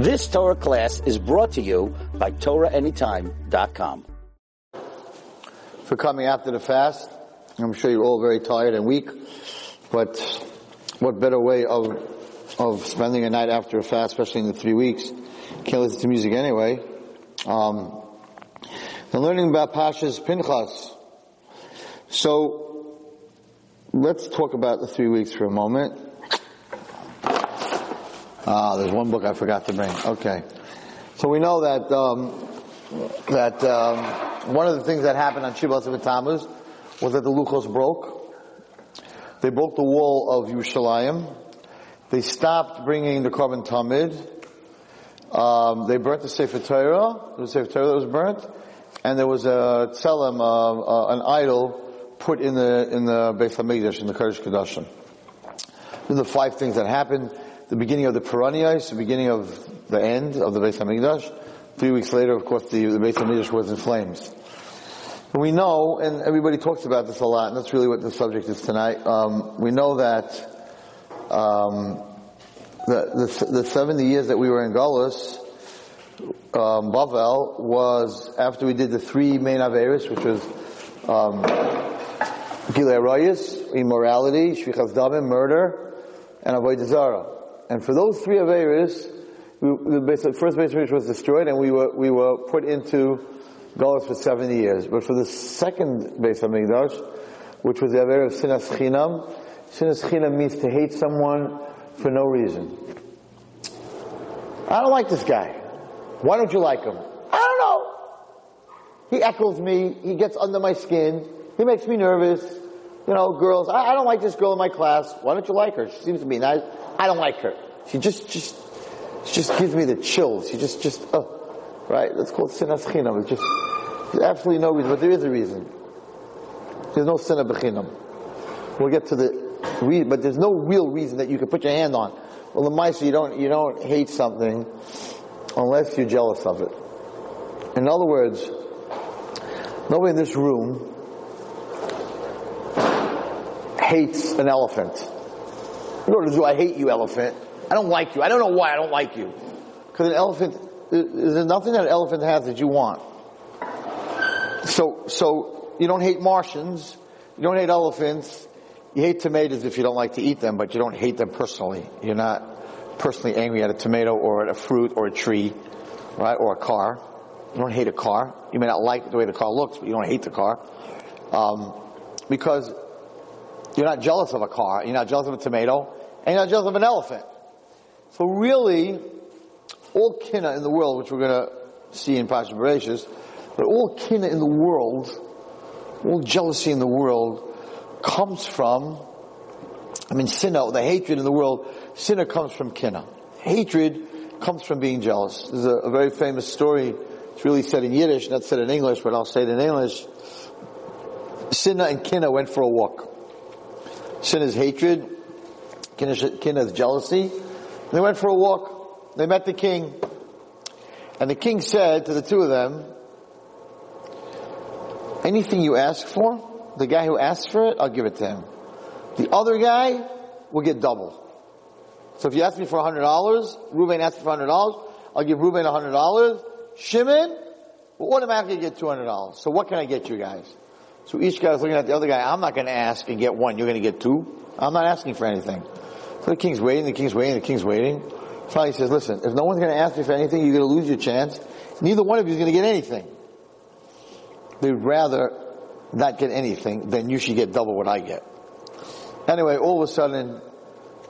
This Torah class is brought to you by TorahAnytime.com. For coming after the fast, I'm sure you're all very tired and weak, but what better way of of spending a night after a fast, especially in the three weeks? Can't listen to music anyway. Um, and learning about Pasha's Pinchas. So let's talk about the three weeks for a moment. Ah, there's one book I forgot to bring. Okay. So we know that, um, that, um, one of the things that happened on Shiva Tammuz was that the Luchos broke. They broke the wall of Yerushalayim. They stopped bringing the korban tamid. Um, they burnt the Sefer Torah. A Sefer Torah that was burnt. And there was a tzelem, uh, uh, an idol, put in the, in the Beit HaMikdash, in the Kodesh are the five things that happened the beginning of the Peranias, the beginning of the end of the Beit HaMikdash. Three weeks later, of course, the, the Beit HaMikdash was in flames. And we know, and everybody talks about this a lot, and that's really what the subject is tonight. Um, we know that um, the, the, the 70 years that we were in Golis, um, Bavel was after we did the three main Averis, which was um, Gilei Arayis, immorality, Shfichas Damim, murder, and Avodah Zarah. And for those three Averis, the base, first base was destroyed and we were, we were put into Galus for 70 years. But for the second base of Migdash, which was the Aver of Sinas Chinam, Sinas Chinam means to hate someone for no reason. I don't like this guy. Why don't you like him? I don't know. He echoes me. He gets under my skin. He makes me nervous. You know, girls, I, I don't like this girl in my class. Why don't you like her? She seems to be nice. I don't like her. She just, just, she just gives me the chills. She just, just, oh, right? That's called sinas chinam. It's just, there's absolutely no reason, but there is a reason. There's no sinah bechinam. We'll get to the, reason, but there's no real reason that you can put your hand on. Well, the mice, you don't, you don't hate something unless you're jealous of it. In other words, nobody in this room hates an elephant. Nor do I hate you, elephant. I don't like you. I don't know why I don't like you. Because an elephant, is there nothing that an elephant has that you want? So, so, you don't hate Martians, you don't hate elephants, you hate tomatoes if you don't like to eat them, but you don't hate them personally. You're not personally angry at a tomato or at a fruit or a tree, right, or a car. You don't hate a car. You may not like the way the car looks, but you don't hate the car. Um, because you're not jealous of a car, you're not jealous of a tomato, and you're not jealous of an elephant. So really, all kina in the world, which we're going to see in Pasha Bereshis, but all kina in the world, all jealousy in the world, comes from, I mean, sinna, the hatred in the world, sinna comes from kina. Hatred comes from being jealous. There's a, a very famous story. It's really said in Yiddish, not said in English, but I'll say it in English. Sinna and kina went for a walk. Sin is hatred. Kina is jealousy. They went for a walk. They met the king. And the king said to the two of them, anything you ask for, the guy who asks for it, I'll give it to him. The other guy will get double. So if you ask me for $100, Ruben asked for $100, I'll give Ruben $100. Shimon will automatically get $200. So what can I get you guys? So each guy is looking at the other guy. I'm not going to ask and get one. You're going to get two. I'm not asking for anything. So the king's waiting, the king's waiting, the king's waiting. Finally he says, listen, if no one's going to ask me for anything, you're going to lose your chance. Neither one of you is going to get anything. They'd rather not get anything than you should get double what I get. Anyway, all of a sudden,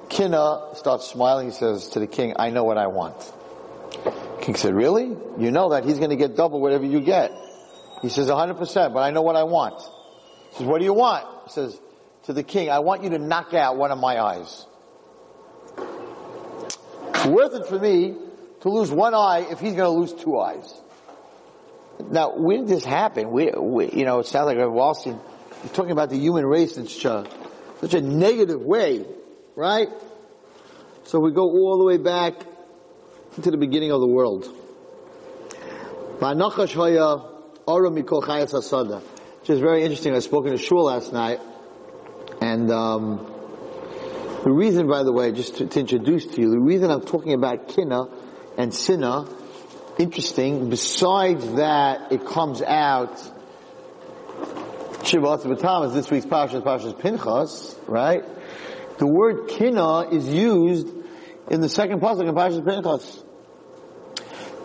Kina starts smiling. He says to the king, I know what I want. King said, really? You know that he's going to get double whatever you get. He says, 100%, but I know what I want. He says, what do you want? He says, to the king, I want you to knock out one of my eyes. It's worth it for me to lose one eye if he's going to lose two eyes. Now, when did this happen? We, we, you know, it sounds like Wall Street, you're talking about the human race in such a, such a negative way, right? So we go all the way back to the beginning of the world. Which is very interesting. I spoke in a shul last night, and um, the reason, by the way, just to, to, introduce to you, the reason I'm talking about kina and Sinna. Interesting. Besides that, it comes out Shivat B'Tam is this week's Parshas, Parshas Pinchas, right? The word Kina is used in the second pasuk in Parshas Pinchas.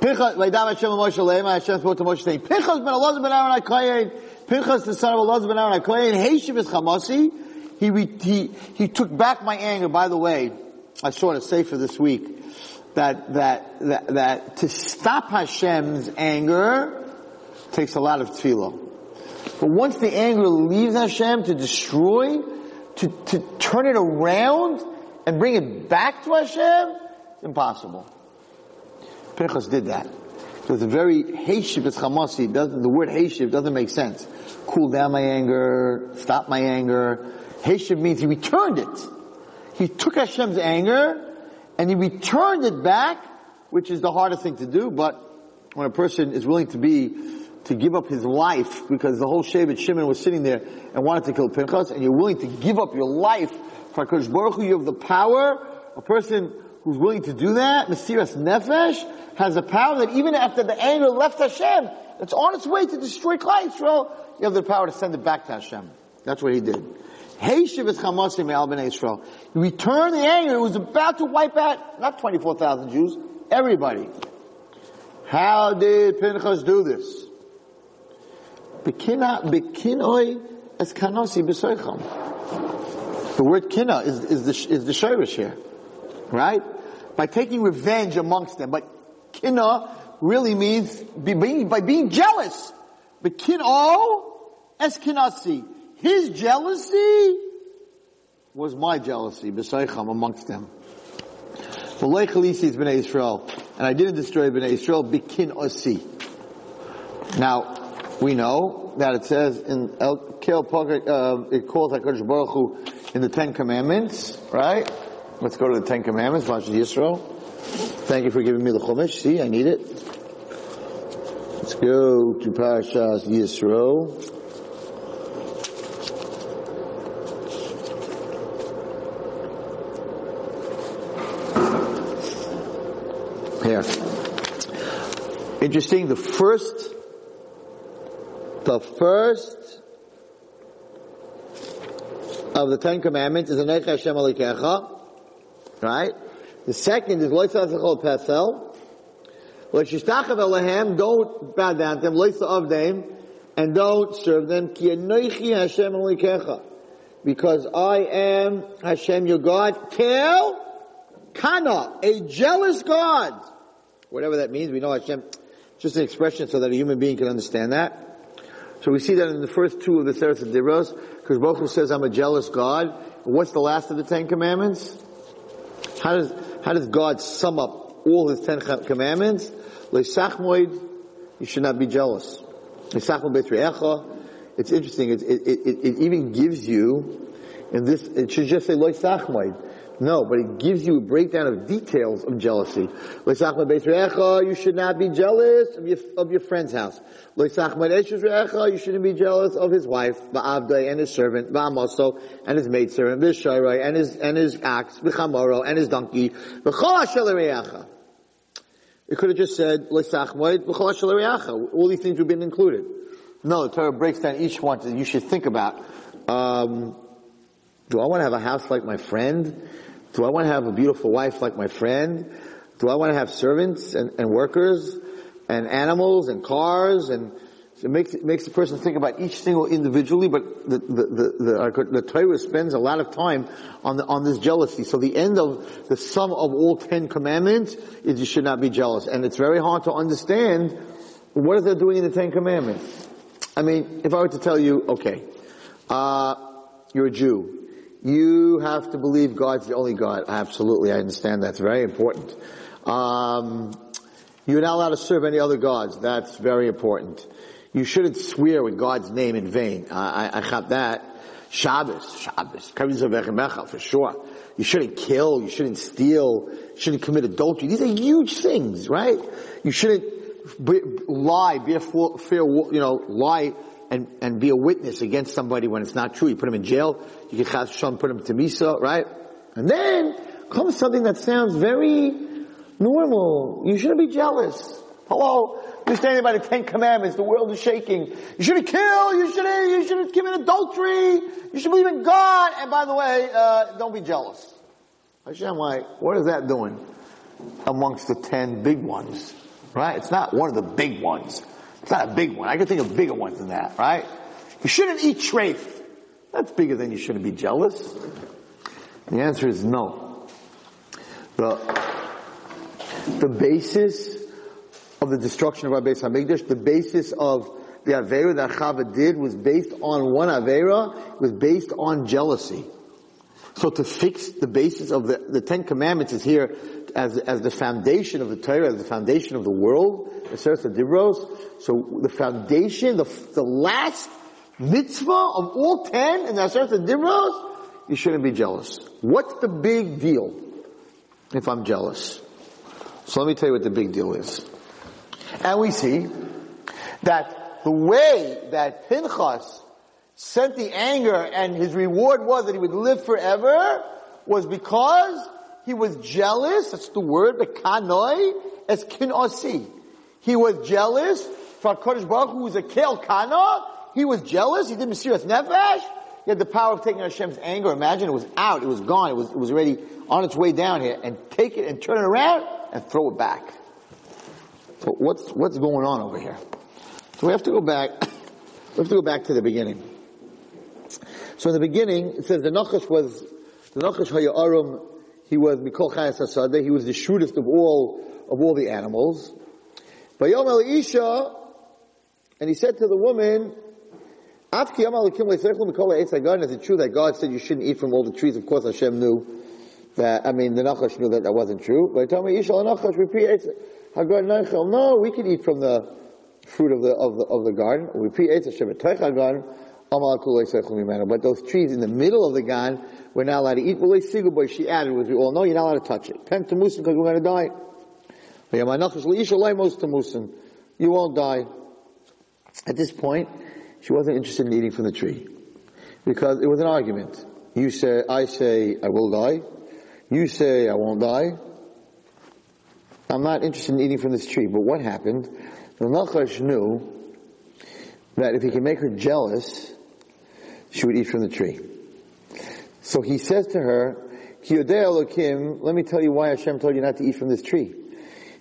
Pinchas, Vaydam Hashem Moshe Leima, Hashem spoke to Moshe saying, Pinchas ben Elazar ben Aaron HaKoyen, Pinchas the son of Elazar ben Aaron HaKoyen, Heishiv is Chamasi, he, he, he took back my anger. By the way, I saw it a sefer this week, that, that, that, that to stop Hashem's anger takes a lot of tefillah. But once the anger leaves Hashem to destroy, to, to turn it around and bring it back to Hashem, it's impossible. Pinchas did that. It's a very Heshiv, it's. Doesn't, the word Heshiv doesn't make sense. Cool down my anger, stop my anger. Heshiv means he returned it. He took Hashem's anger and he returned it back, which is the hardest thing to do, but when a person is willing to be to give up his life because the whole Shevet Shimon was sitting there and wanted to kill Pinchas, and you're willing to give up your life for Hakadosh Baruch Hu, you have the power. A person who's willing to do that, Mesiras Nefesh, has the power that even after the anger left Hashem, it's on its way to destroy Klal Yisrael, you have the power to send it back to Hashem. That's what he did. Heishiv is Chamasim Al Ben Israel. He returned the anger. It was about to wipe out not 24,000 Jews, everybody. How did Pinchas do this? Es kanosi b'soicham. The word kina is, is the, is the shirish here. Right? By taking revenge amongst them. But kina really means be, by being jealous. Bekino es kinasi. His jealousy was my jealousy, b'soicham, amongst them. V'loi is b'nei Yisrael. And I didn't destroy b'nei Yisrael, bikin osi. Now, we know that it says in El Kel uh, it calls HaKadosh Baruch Hu in the Ten Commandments, right? Let's go to the Ten Commandments, Parshas Yisro. Thank you for giving me the Chumash. See, I need it. Let's go to Parshas Yisro. Here. Interesting, the first the first of the Ten Commandments is Anecha Hashem Alikecha, right? The second is Loitzah Zechol Pesel. Loishishtachav Elahem, don't bow down to them, Loitzah of them, and don't serve them. Ki Anoichi Hashem Alikecha. Because I am Hashem your God. Kel Kana, a jealous God. Whatever that means, we know Hashem, just an expression so that a human being can understand that. So we see that in the first two of the Seres of Divros, because Baruch says, I'm a jealous God. What's the last of the Ten Commandments? How does, how does God sum up all his Ten Commandments? Leisachmoid, you should not be jealous. It's interesting, it, it, it, it, even gives you, in this, it should just say Loisachmoid. No, but it gives you a breakdown of details of jealousy. You should not be jealous of your, of your friend's house. You shouldn't be jealous of his wife, and his servant, and his maidservant, and his, and his ox, and his donkey. It could have just said, all these things would have been included. No, the Torah breaks down each one that you should think about. Um, do I want to have a house like my friend? Do I want to have a beautiful wife like my friend? Do I want to have servants and, and workers and animals and cars and it makes it makes the person think about each single individually, but the the the, the, the Torah spends a lot of time on the, on this jealousy. So the end of the sum of all ten commandments is you should not be jealous, and it's very hard to understand what are they doing in the Ten Commandments. I mean, if I were to tell you, okay, uh, you're a Jew, you have to believe God's the only God. Absolutely, I understand that's very important. Um, you're not allowed to serve any other gods. That's very important. You shouldn't swear with God's name in vain. I, I, I have that. Shabbos, Shabbos, for sure. You shouldn't kill, you shouldn't steal, you shouldn't commit adultery. These are huge things, right? You shouldn't be, lie, be a fair, you know, lie and, and be a witness against somebody when it's not true. You put them in jail, you can chas put them to misa, right? And then comes something that sounds very normal. You shouldn't be jealous. Hello? You're standing by the Ten Commandments. The world is shaking. You shouldn't kill. You shouldn't, you shouldn't commit adultery. You should believe in God. And by the way, uh, don't be jealous. Hashem, like, what is that doing amongst the ten big ones? Right? It's not one of the big ones. It's not a big one. I can think of bigger ones than that, right? You shouldn't eat treif. That's bigger than you shouldn't be jealous. The answer is no. The, the basis of the destruction of our Beis Hamikdash, the basis of the Avera that Chava did was based on one Avera, was based on jealousy. So to fix the basis of the, the Ten Commandments is here as, as the foundation of the Torah, as the foundation of the world, Dibros. So the foundation, the, the last mitzvah of all ten in the Seres Dibros, you shouldn't be jealous. What's the big deal if I'm jealous? So let me tell you what the big deal is. And we see that the way that Pinchas sent the anger and his reward was that he would live forever was because he was jealous, that's the word, the kanoi, as kinosi. He was jealous for Kadosh Baruch Hu was a kel kana. He was jealous, he did Mesiras Nefesh. He had the power of taking Hashem's anger. Imagine it was out, it was gone, it was, it was already on its way down here, and take it and turn it around and throw it back. So what's, what's going on over here? So we have to go back, we have to go back to the beginning. So in the beginning, it says the Nachash was, the Nachash Hayarum, he was Mikol Chayas Hasadeh, he was the shrewdest of all, of all the animals. Bayom El Isha, and he said to the woman, Afki Yom Alikim Leisechel Mikol Eitz Hagan, is it true that God said you shouldn't eat from all the trees? Of course Hashem knew that, I mean, the Nachash knew that that wasn't true. But told me, Isha Nachash, repeat Eitz Hagan Neichel. No, we can eat from the fruit of the, of the, of the garden. We Eitz Hashem Hagan, but those trees in the middle of the gan, we're not allowed to eat. Boy, she added, as we all know, you're not allowed to touch it. Pen to because we're going to die. You won't die. At this point, she wasn't interested in eating from the tree. Because it was an argument. You say, I say, I will die. You say, I won't die. I'm not interested in eating from this tree. But what happened? The Nachash knew that if he can make her jealous, she would eat from the tree. So he says to her, Elokim, let me tell you why Hashem told you not to eat from this tree.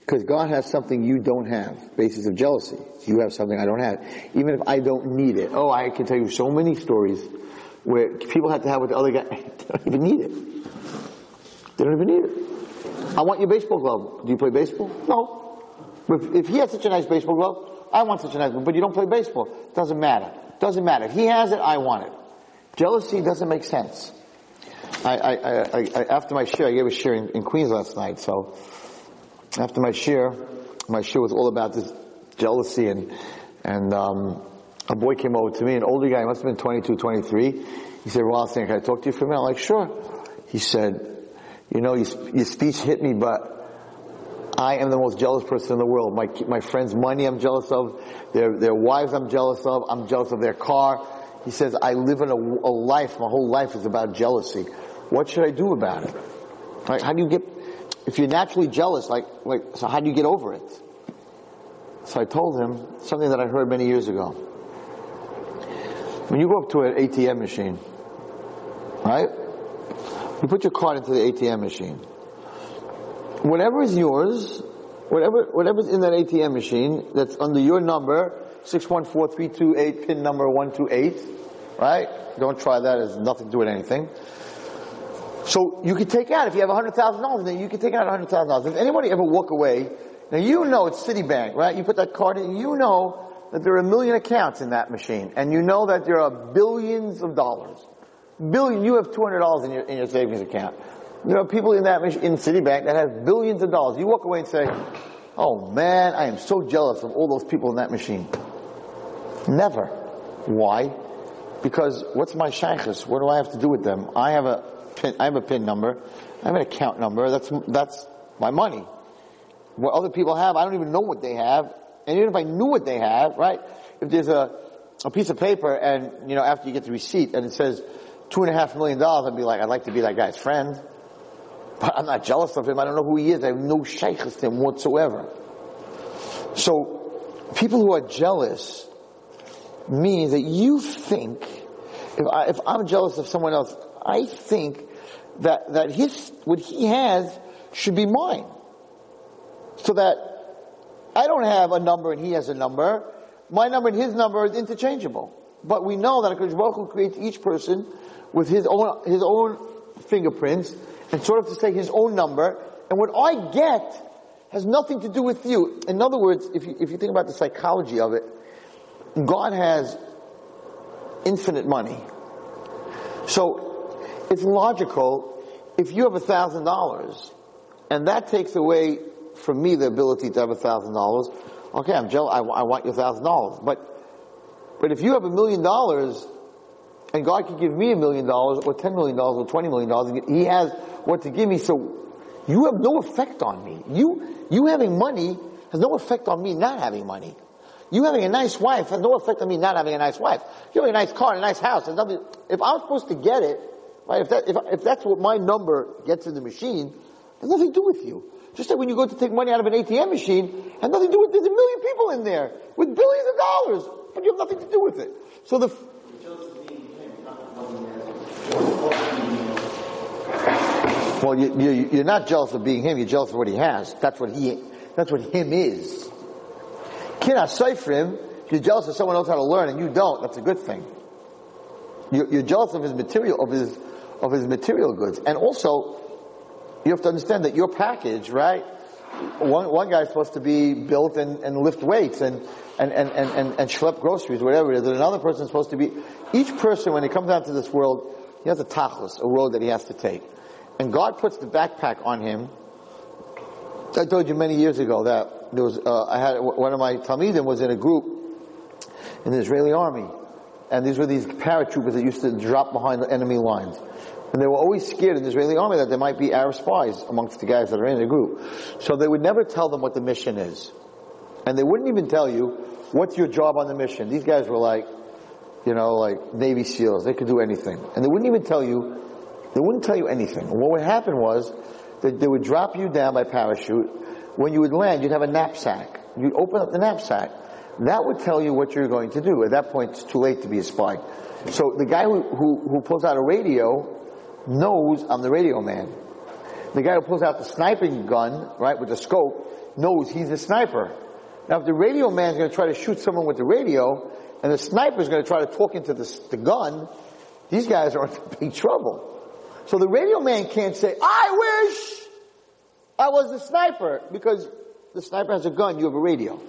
Because God has something you don't have, basis of jealousy. You have something I don't have. Even if I don't need it. Oh, I can tell you so many stories where people have to have with the other guy, they don't even need it. They don't even need it. I want your baseball glove. Do you play baseball? No. If, if he has such a nice baseball glove, I want such a nice one, but you don't play baseball. Doesn't matter. Doesn't matter. If he has it, I want it. Jealousy doesn't make sense. I, I, I, after my share, I gave a share in, in, Queens last night, so after my share, my share was all about this jealousy and, and, um, a boy came over to me, an older guy, must have been 22, 23. He said, Well, can I talk to you for a minute? I'm like, sure. He said, you know, your, your speech hit me, but I am the most jealous person in the world. My, my friends' money I'm jealous of. Their, their wives I'm jealous of. I'm jealous of their car. He says, I live in a, a life, my whole life is about jealousy. What should I do about it? Like, how do you get, if you're naturally jealous, like, like, so how do you get over it? So I told him something that I heard many years ago. When you go up to an ATM machine, right? You put your card into the ATM machine whatever is yours, whatever, whatever's in that ATM machine that's under your number, 614328, pin number 128, right? Don't try that, it has nothing to do with anything. So you could take out, if you have $100,000 then you can take out $100,000. If anybody ever walk away, now you know it's Citibank, right? You put that card in, you know that there are a million accounts in that machine, and you know that there are billions of dollars. Billion, you have $200 in your, in your savings account. There are people in that in Citibank that have billions of dollars. You walk away and say, "Oh man, I am so jealous of all those people in that machine." Never. Why? Because what's my shaykhs? What do I have to do with them? I have a pin, I have a pin number. I have an account number. That's that's my money. What other people have, I don't even know what they have. And even if I knew what they have, right? If there's a a piece of paper and you know after you get the receipt and it says two and a half million dollars, I'd be like, I'd like to be that guy's friend. But I'm not jealous of him. I don't know who he is. I have no shaykhs to him whatsoever. So, people who are jealous means that you think, if, I, if I'm jealous of someone else, I think that, that his, what he has should be mine. So that I don't have a number and he has a number. My number and his number is interchangeable. But we know that HaKadosh Baruch Hu creates each person with his own, his own fingerprints and sort of to say his own number. And what I get has nothing to do with you. In other words, if you, if you think about the psychology of it, God has infinite money. So it's logical if you have a thousand dollars and that takes away from me the ability to have a thousand dollars. Okay, I'm jealous. I, I want your thousand dollars. But, but if you have a million dollars and God can give me a million dollars or ten million dollars or twenty million dollars, He has what to give me. So you have no effect on me. You, you having money has no effect on me not having money. You having a nice wife has no effect on me not having a nice wife. You having a nice car and a nice house nothing, if I'm supposed to get it, right, if that, if, if that's what my number gets in the machine, it has nothing to do with you. Just like when you go to take money out of an ATM machine, has nothing to do with, there's a million people in there with billions of dollars, but you have nothing to do with it. So the, well, you, you, you're not jealous of being him, you're jealous of what he has. That's what he, that's what him is. Kina Seifrim, if you're jealous of someone else how to learn and you don't, that's a good thing. You're, you're jealous of his material, of his, of his material goods. And also, you have to understand that your package, right? One, one guy's supposed to be built and, and lift weights and, and, and, and, and, and schlep groceries, whatever it is. And another person's supposed to be, each person, when he comes out to this world, he has a tachlis, a road that he has to take. And God puts the backpack on him. I told you many years ago that there was, uh, I had, one of my Talmidim was in a group in the Israeli army. And these were these paratroopers that used to drop behind the enemy lines. And they were always scared in the Israeli army that there might be Arab spies amongst the guys that are in the group. So they would never tell them what the mission is. And they wouldn't even tell you, what's your job on the mission? These guys were like, you know, like Navy SEALs. They could do anything. And they wouldn't even tell you, they wouldn't tell you anything. What would happen was that they would drop you down by parachute. When you would land, you'd have a knapsack. You'd open up the knapsack. That would tell you what you're going to do. At that point, it's too late to be a spy. So the guy who, who, who pulls out a radio knows I'm the radio man. The guy who pulls out the sniping gun, right, with the scope, knows he's the sniper. Now if the radio man's gonna try to shoot someone with the radio, and the sniper's gonna try to talk into the, the gun, these guys are in big trouble. So the radio man can't say, I wish I was the sniper, because the sniper has a gun, you have a radio.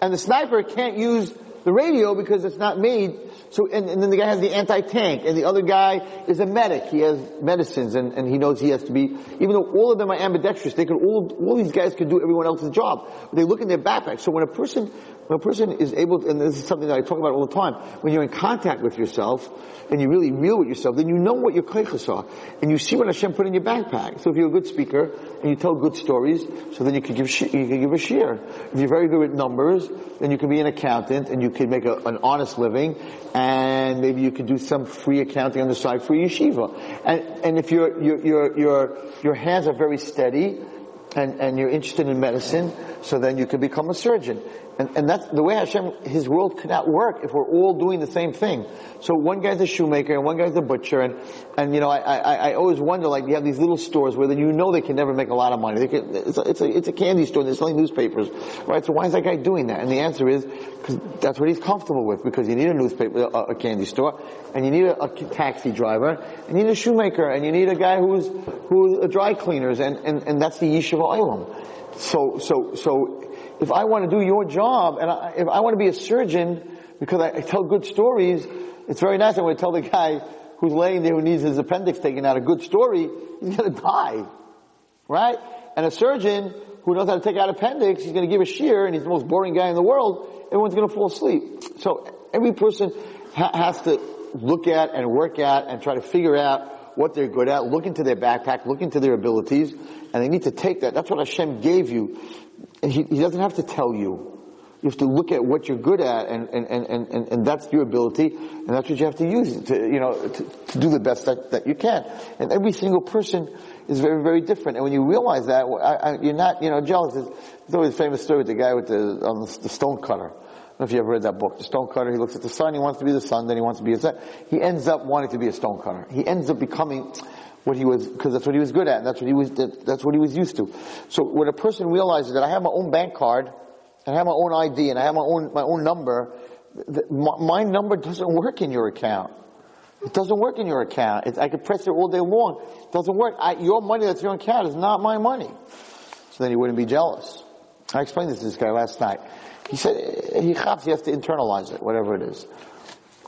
And the sniper can't use the radio because it's not made. So, and, and then the guy has the anti-tank, and the other guy is a medic. He has medicines, and, and he knows he has to be. Even though all of them are ambidextrous, they could all all these guys could do everyone else's job. They look in their backpack. So when a person when a person is able, to, and this is something that I talk about all the time, when you're in contact with yourself and you're really real with yourself, then you know what your kaichas are, and you see what Hashem put in your backpack. So if you're a good speaker and you tell good stories, so then you can give you can give a shear. If you're very good with numbers, then you can be an accountant and you can make a, an honest living, and maybe you can do some free accounting on the side for yeshiva. And and if your your your your hands are very steady, and, and you're interested in medicine, so then you can become a surgeon. And, and that's the way Hashem, His world cannot work if we're all doing the same thing. So one guy's a shoemaker and one guy's a butcher and, and you know, I, I, I always wonder like you have these little stores where you know they can never make a lot of money. They can, it's, a, it's a, it's a candy store, and they're selling newspapers, right? So why is that guy doing that? And the answer is, because that's what he's comfortable with because you need a newspaper, a, a candy store, and you need a, a, taxi driver, and you need a shoemaker, and you need a guy who's, who's a dry cleaners, and, and, and that's the yeshiva olam. So, so, so, if I want to do your job, and I, if I want to be a surgeon, because I, I tell good stories, it's very nice. I want to tell the guy who's laying there who needs his appendix taken out a good story, he's going to die. Right? And a surgeon who knows how to take out appendix, he's going to give a shear, and he's the most boring guy in the world, everyone's going to fall asleep. So every person ha- has to look at and work at and try to figure out what they're good at, look into their backpack, look into their abilities, and they need to take that. That's what Hashem gave you. He, he doesn't have to tell you. You have to look at what you're good at, and, and, and, and, and that's your ability, and that's what you have to use to, you know, to, to do the best that, that you can. And every single person is very, very different. And when you realize that, I, I, you're not, you know, jealous. There's, always a famous story with the guy with the, on the, the stone cutter. I don't know if you ever read that book. The stone cutter, he looks at the sun, he wants to be the sun, then he wants to be a. He ends up wanting to be a stone cutter. He ends up becoming what he was, because that's what he was good at, and that's what he was, that, that's what he was used to. So when a person realizes that I have my own bank card, and I have my own ID, and I have my own, my own number, my, number doesn't work in your account. It doesn't work in your account. I could press it all day long. It doesn't work. I, your money that's your account is not my money. So then you wouldn't be jealous. I explained this to this guy last night. He said he he has to internalize it, whatever it is.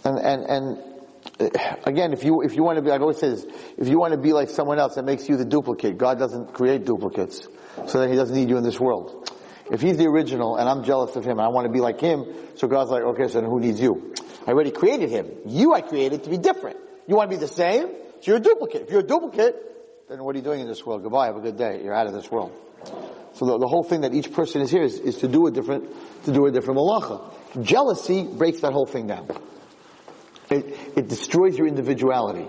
And and and again, if you if you want to be, I always say this: if you want to be like someone else, that makes you the duplicate. God doesn't create duplicates, so then He doesn't need you in this world. If He's the original, and I'm jealous of Him, and I want to be like Him, so God's like, okay, so then who needs you? I already created Him. You, I created to be different. You want to be the same? So you're a duplicate. If you're a duplicate, then what are you doing in this world? Goodbye. Have a good day. You're out of this world. So the, the whole thing that each person is here is, is to do a different, to do a different malacha. Jealousy breaks that whole thing down. It, it destroys your individuality.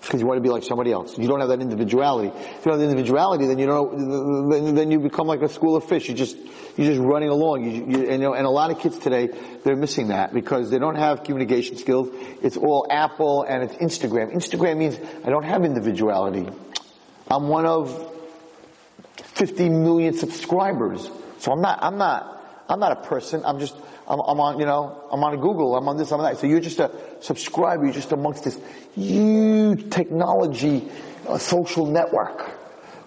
Because you want to be like somebody else. You don't have that individuality. If you don't have the individuality, then you know, then, then you become like a school of fish. You just, you're just running along. You, you, and, you know, and a lot of kids today, they're missing that because they don't have communication skills. It's all Apple and it's Instagram. Instagram means I don't have individuality. I'm one of 50 million subscribers. So I'm not, I'm not, I'm not a person. I'm just, I'm, I'm, on, you know, I'm on Google. I'm on this, I'm on that. So you're just a subscriber. You're just amongst this huge technology uh, social network,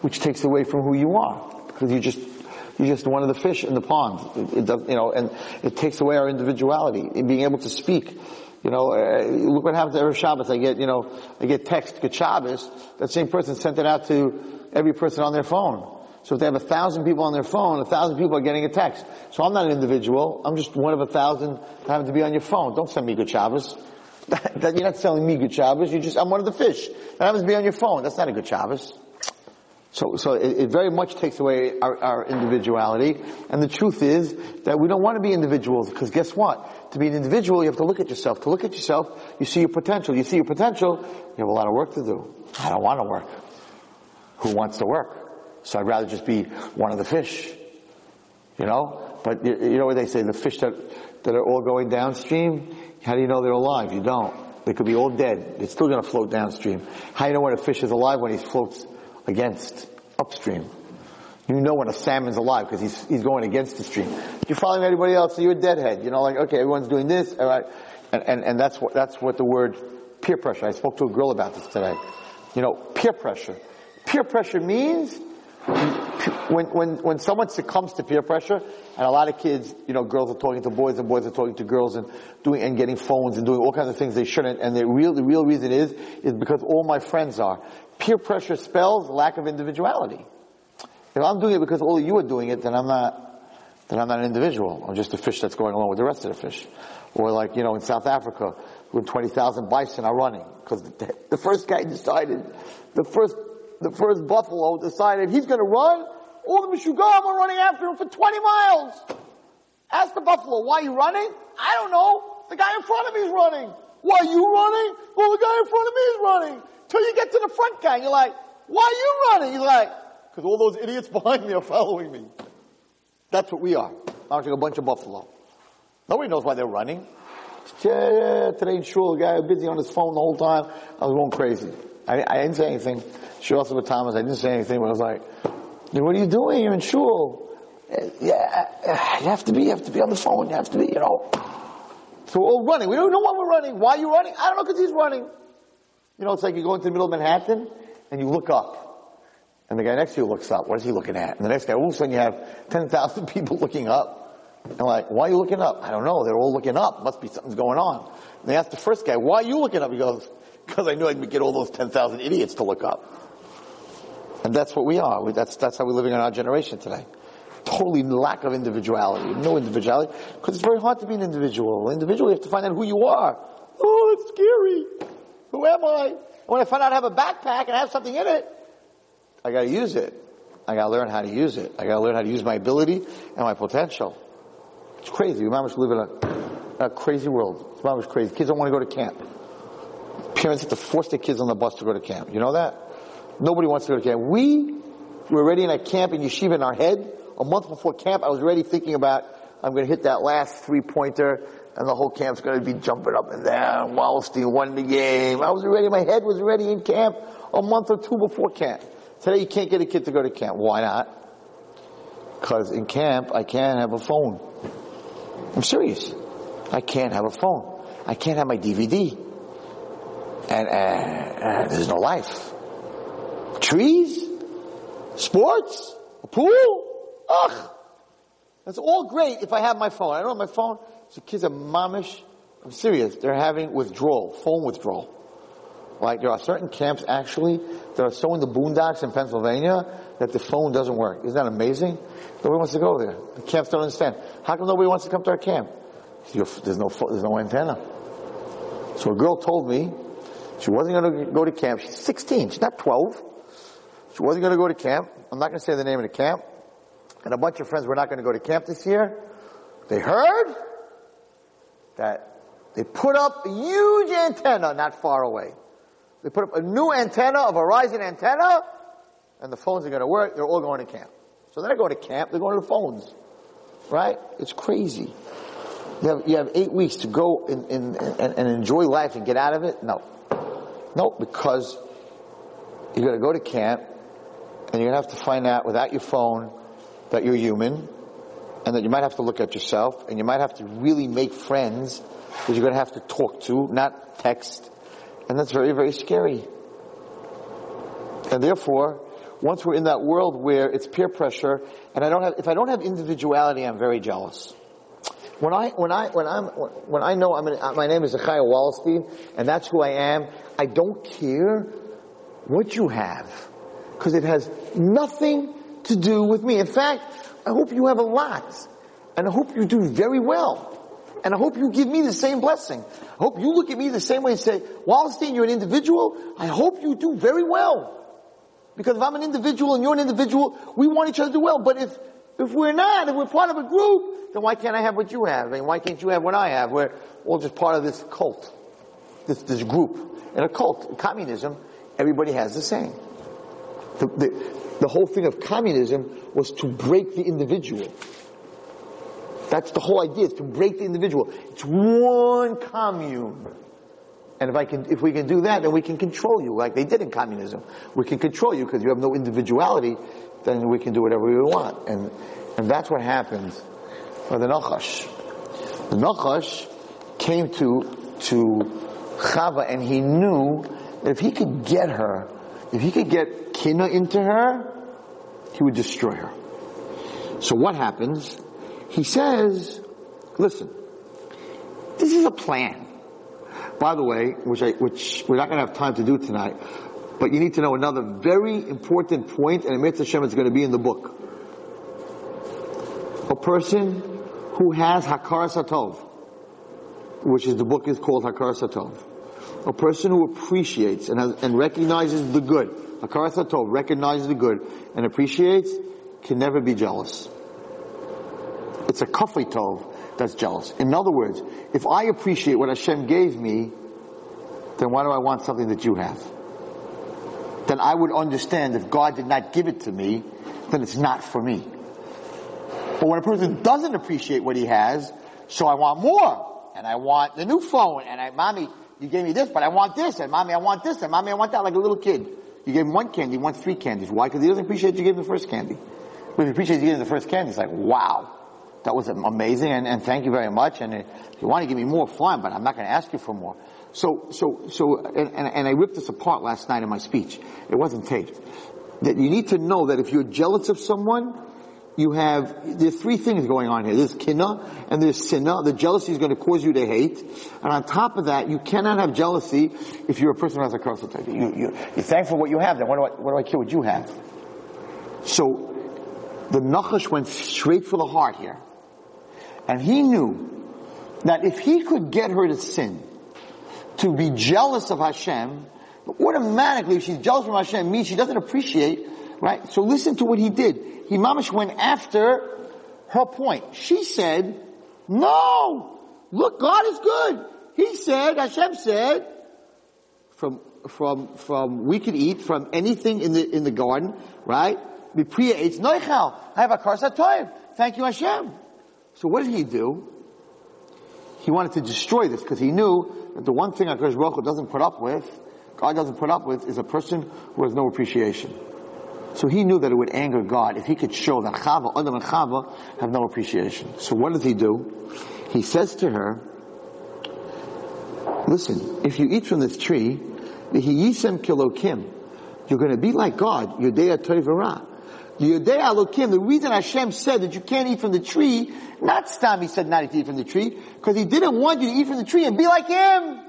which takes away from who you are because you just, you're just one of the fish in the pond. It, it does, you know, and it takes away our individuality in being able to speak. You know, uh, look what happens every Shabbos. I get, you know, I get text, good Shabbos. That same person sent it out to every person on their phone. So if they have a thousand people on their phone, a thousand people are getting a text. So I'm not an individual. I'm just one of a thousand that happen to be on your phone. Don't send me good Shabbos. That, that, you're not selling me good Shabbos. You just, I'm one of the fish that happens to be on your phone. That's not a good Shabbos. So, so it, it very much takes away our, our individuality. And the truth is that we don't want to be individuals because guess what? To be an individual, you have to look at yourself. To look at yourself, you see your potential. You see your potential, you have a lot of work to do. I don't want to work. Who wants to work? So I'd rather just be one of the fish. You know? But you, you know what they say, the fish that, that are all going downstream, how do you know they're alive? You don't. They could be all dead. They're still gonna float downstream. How do you know when a fish is alive when he floats against upstream? You know when a salmon's alive because he's, he's going against the stream. You're following anybody else, so you're a deadhead. You know, like, okay, everyone's doing this, alright. And, and, and that's what, that's what the word peer pressure, I spoke to a girl about this today. You know, peer pressure. Peer pressure means when, when, when someone succumbs to peer pressure, and a lot of kids, you know, girls are talking to boys and boys are talking to girls and doing, and getting phones and doing all kinds of things they shouldn't, and the real, the real reason is, is because all my friends are. Peer pressure spells lack of individuality. If I'm doing it because all of you are doing it, then I'm not, then I'm not an individual. I'm just a fish that's going along with the rest of the fish. Or like, you know, in South Africa, when 20,000 bison are running, because the, the first guy decided, the first the first buffalo decided he's going to run. All the Mishugam are running after him for 20 miles. Ask the buffalo, why are you running? I don't know. The guy in front of me is running. Why are you running? Well, the guy in front of me is running. Till you get to the front guy, you're like, why are you running? He's like, because all those idiots behind me are following me. That's what we are. Like a bunch of buffalo. Nobody knows why they're running. Yeah, today in shul, the guy was busy on his phone the whole time. I was going crazy. I, I didn't say anything. Shul with Thomas, I didn't say anything, but I was like, what are you doing? You're in shul. Eh, yeah, eh, you have to be, you have to be on the phone. You have to be, you know. So we're all running. We don't know why we're running. Why are you running? I don't know because he's running. You know, it's like you go into the middle of Manhattan and you look up. And the guy next to you looks up. What is he looking at? And the next guy, all of a sudden you have 10,000 people looking up. And like, why are you looking up? I don't know. They're all looking up. Must be something's going on. And they ask the first guy, why are you looking up? He goes, because I knew I'd get all those 10,000 idiots to look up. And that's what we are. That's, that's how we're living in our generation today. Totally lack of individuality. No individuality. Because it's very hard to be an individual. Individual, you have to find out who you are. Oh, it's scary. Who am I? When I find out I have a backpack and I have something in it, I gotta use it. I gotta learn how to use it. I gotta learn how to use my ability and my potential. It's crazy. Your mama's live in a, a crazy world. It's crazy. Kids don't want to go to camp. Parents have to force their kids on the bus to go to camp. You know that? Nobody wants to go to camp. We were already in a camp in yeshiva in our head. A month before camp, I was already thinking about, I'm going to hit that last three pointer and the whole camp's going to be jumping up and down. Wallerstein won the game. I was already, my head was already in camp a month or two before camp. Today you can't get a kid to go to camp. Why not? Because in camp, I can't have a phone. I'm serious. I can't have a phone. I can't have my DVD. And uh, uh, there's no life. Trees? Sports? A pool? Ugh. That's all great if I have my phone. I don't have my phone. So kids are momish. I'm serious. They're having withdrawal, phone withdrawal. Like there are certain camps actually that are so in the boondocks in Pennsylvania that the phone doesn't work. Isn't that amazing? Nobody wants to go there. The camps don't understand. How come nobody wants to come to our camp? There's no, there's no antenna. So a girl told me she wasn't going to go to camp. She's 16. She's not 12. She wasn't going to go to camp. I'm not going to say the name of the camp. And a bunch of friends were not going to go to camp this year. They heard that they put up a huge antenna not far away. They put up a new antenna, a Verizon antenna, and the phones are going to work. They're all going to camp. So they're going to camp, they're going to the phones. Right? It's crazy. You have, you have eight weeks to go and, and, and enjoy life and get out of it? No. No, because you're going to go to camp and you're going to have to find out without your phone that you're human and that you might have to look at yourself and you might have to really make friends that you're going to have to talk to, not text. And that's very, very scary. And therefore, once we're in that world where it's peer pressure, and I don't have, if I don't have individuality, I'm very jealous. When I, when I, when I'm, when I know I'm in, my name is Zechariah Wallerstein, and that's who I am, I don't care what you have. Because it has nothing to do with me. In fact, I hope you have a lot. And I hope you do very well. And I hope you give me the same blessing. I hope you look at me the same way and say, Wallerstein, you're an individual. I hope you do very well. Because if I'm an individual and you're an individual, we want each other to do well. But if, if we're not, if we're part of a group, then why can't I have what you have? Mean, why can't you have what I have? We're all just part of this cult, this, this group. In a cult, communism, everybody has the same. The, the, the whole thing of communism was to break the individual. That's the whole idea, is to break the individual. It's one commune. And if I can, if we can do that, then we can control you, like they did in communism. We can control you because you have no individuality, then we can do whatever we want. And, and that's what happens for the Nachash. The Nachash came to, to Chava and he knew that if he could get her, if he could get Kina into her, he would destroy her. So what happens? He says, listen, this is a plan. By the way, which, I, which we're not going to have time to do tonight, but you need to know another very important point, and Amir Hashem is going to be in the book. A person who has Hakar Satov, which is the book is called Hakar Satov. A person who appreciates and, has, and recognizes the good, Hakar Satov, recognizes the good and appreciates, can never be jealous. It's a kafui tov that's jealous. In other words, if I appreciate what Hashem gave me, then why do I want something that you have? Then I would understand if God did not give it to me, then it's not for me. But when a person doesn't appreciate what he has, so I want more, and I want the new phone, and I, mommy, you gave me this, but I want this, and mommy, I want this, and mommy, I want that, like a little kid. You gave him one candy, he wants three candies. Why? Because he doesn't appreciate you gave him the first candy. But if he appreciates you gave him the first candy, he's like, wow that was amazing and, and thank you very much. And if you want to give me more, fine, but I'm not going to ask you for more. So, so, so, and, and I ripped this apart last night in my speech. It wasn't taped. That you need to know that if you're jealous of someone, you have, there's three things going on here. There's kina and there's sinna. The jealousy is going to cause you to hate. And on top of that, you cannot have jealousy if you're a person who has a curse. You, you, you're thankful for what you have, then what do I, what do I care what you have? So, the Nachash went straight for the heart here. And he knew that if he could get her to sin, to be jealous of Hashem, automatically if she's jealous of Hashem means she doesn't appreciate, right? So listen to what he did. He mamish went after her point. She said, No! Look, God is good. He said, Hashem said, from, from, from, we could eat from anything in the, in the garden, right? Mipriya eats noichal. I have a karsatoim. Thank you, Hashem. So what did he do? He wanted to destroy this because he knew that the one thing HaKadosh Baruch doesn't put up with, God doesn't put up with, is a person who has no appreciation. So he knew that it would anger God if he could show that Chava, Adam and Chava have no appreciation. So what does he do? He says to her, listen, if you eat from this tree, you're going to be like God, Yudea Toivara. Yudea Alokim, the reason Hashem said that you can't eat from the tree, not Stam, he said not to eat from the tree, because he didn't want you to eat from the tree and be like him.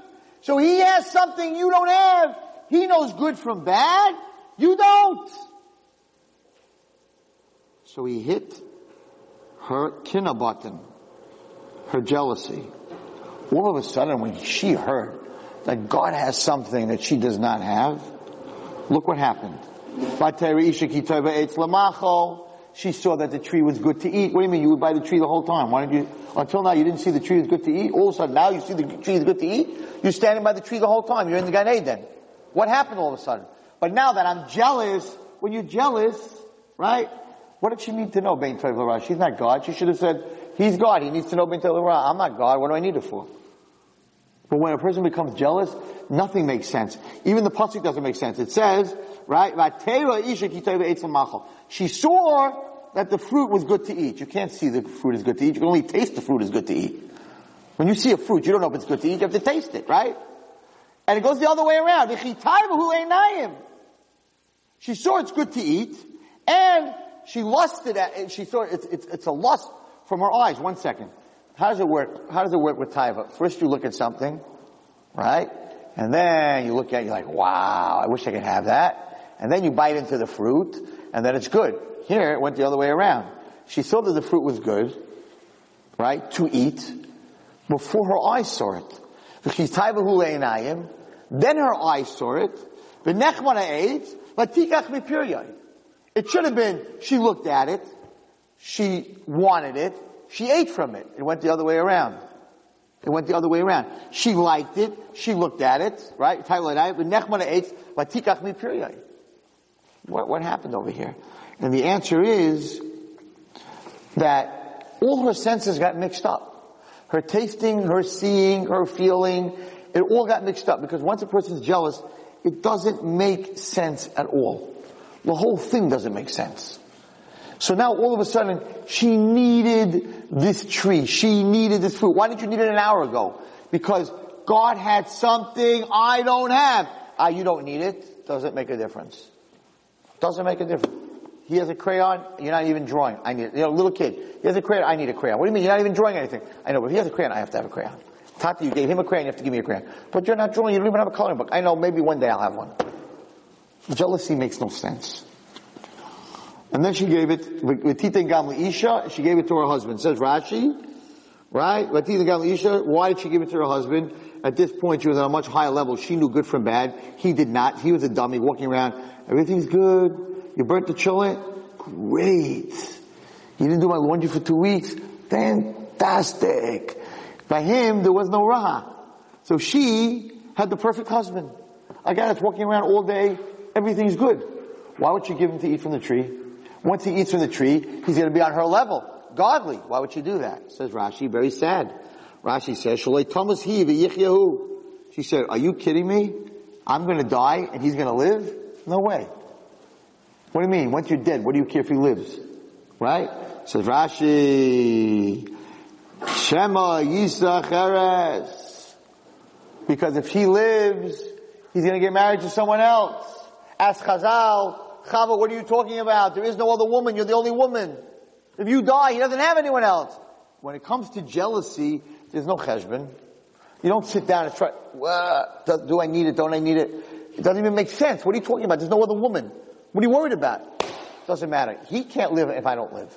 So he has something you don't have. He knows good from bad. You don't. So he hit her kinna button, her jealousy. All of a sudden, when she heard that God has something that she does not have, look what happened. She saw that the tree was good to eat. What do you mean? You would buy the tree the whole time. Why didn't you, until now you didn't see the tree was good to eat? All of a sudden now you see the tree is good to eat? You're standing by the tree the whole time. You're in the Gan Eden. What happened all of a sudden? But now that I'm jealous, when you're jealous, right? What did she need to know, Bein Tov She's not God. She should have said, He's God. He needs to know Bein Tov I'm not God. What do I need it for? But when a person becomes jealous, nothing makes sense. Even the pasuk doesn't make sense. It says, right, She saw that the fruit was good to eat. You can't see the fruit is good to eat. You can only taste the fruit is good to eat. When you see a fruit, you don't know if it's good to eat. You have to taste it, right? And it goes the other way around. She saw it's good to eat, and she lusted at it. She saw it's, it's, it's a lust from her eyes. One second. How does it work? How does it work with taiva? First you look at something, right? And then you look at it, you're like, wow, I wish I could have that. And then you bite into the fruit, and then it's good. Here, it went the other way around. She saw that the fruit was good, right, to eat, before her eyes saw it. Then her eyes saw it. It should have been, she looked at it, she wanted it, she ate from it. It went the other way around. It went the other way around. She liked it, she looked at it, right? What, what happened over here? And the answer is that all her senses got mixed up. Her tasting, her seeing, her feeling, it all got mixed up because once a person's jealous, it doesn't make sense at all. The whole thing doesn't make sense. So now all of a sudden, she needed this tree. She needed this fruit. Why didn't you need it an hour ago? Because God had something I don't have. Ah, you don't need it. Doesn't make a difference. Doesn't make a difference. He has a crayon, you're not even drawing. I need it. You know, little kid, he has a crayon, I need a crayon. What do you mean? You're not even drawing anything. I know, but he has a crayon, I have to have a crayon. Tati, you gave him a crayon, you have to give me a crayon. But you're not drawing, you don't even have a coloring book. I know, maybe one day I'll have one. Jealousy makes no sense. And then she gave it, Vatita Gamli Isha, she gave it to her husband. Says Rashi, right? Vatita Gamli Isha, why did she give it to her husband? At this point, she was on a much higher level. She knew good from bad. He did not. He was a dummy walking around. Everything's good. You burnt the cholent? Great. You didn't do my laundry for two weeks? Fantastic. By him, there was no raha. So she had the perfect husband. A guy that's walking around all day, everything's good. Why would she give him to eat from the tree? Once he eats from the tree, he's going to be on her level. Godly. Why would she do that? Says Rashi, very sad. Rashi says, Shalei Thomas he She said, are you kidding me? I'm going to die and he's going to live? No way. What do you mean? Once you're dead, what do you care if he lives? Right? Says Rashi, Shema Yisach Because if he lives, he's going to get married to someone else. Ask Chazal, Chava, what are you talking about? There is no other woman. You're the only woman. If you die, he doesn't have anyone else. When it comes to jealousy, there's no cheshbon. You don't sit down and try, well, do I need it? Don't I need it? It doesn't even make sense. What are you talking about? There's no other woman. What are you worried about? Doesn't matter. He can't live if I don't live.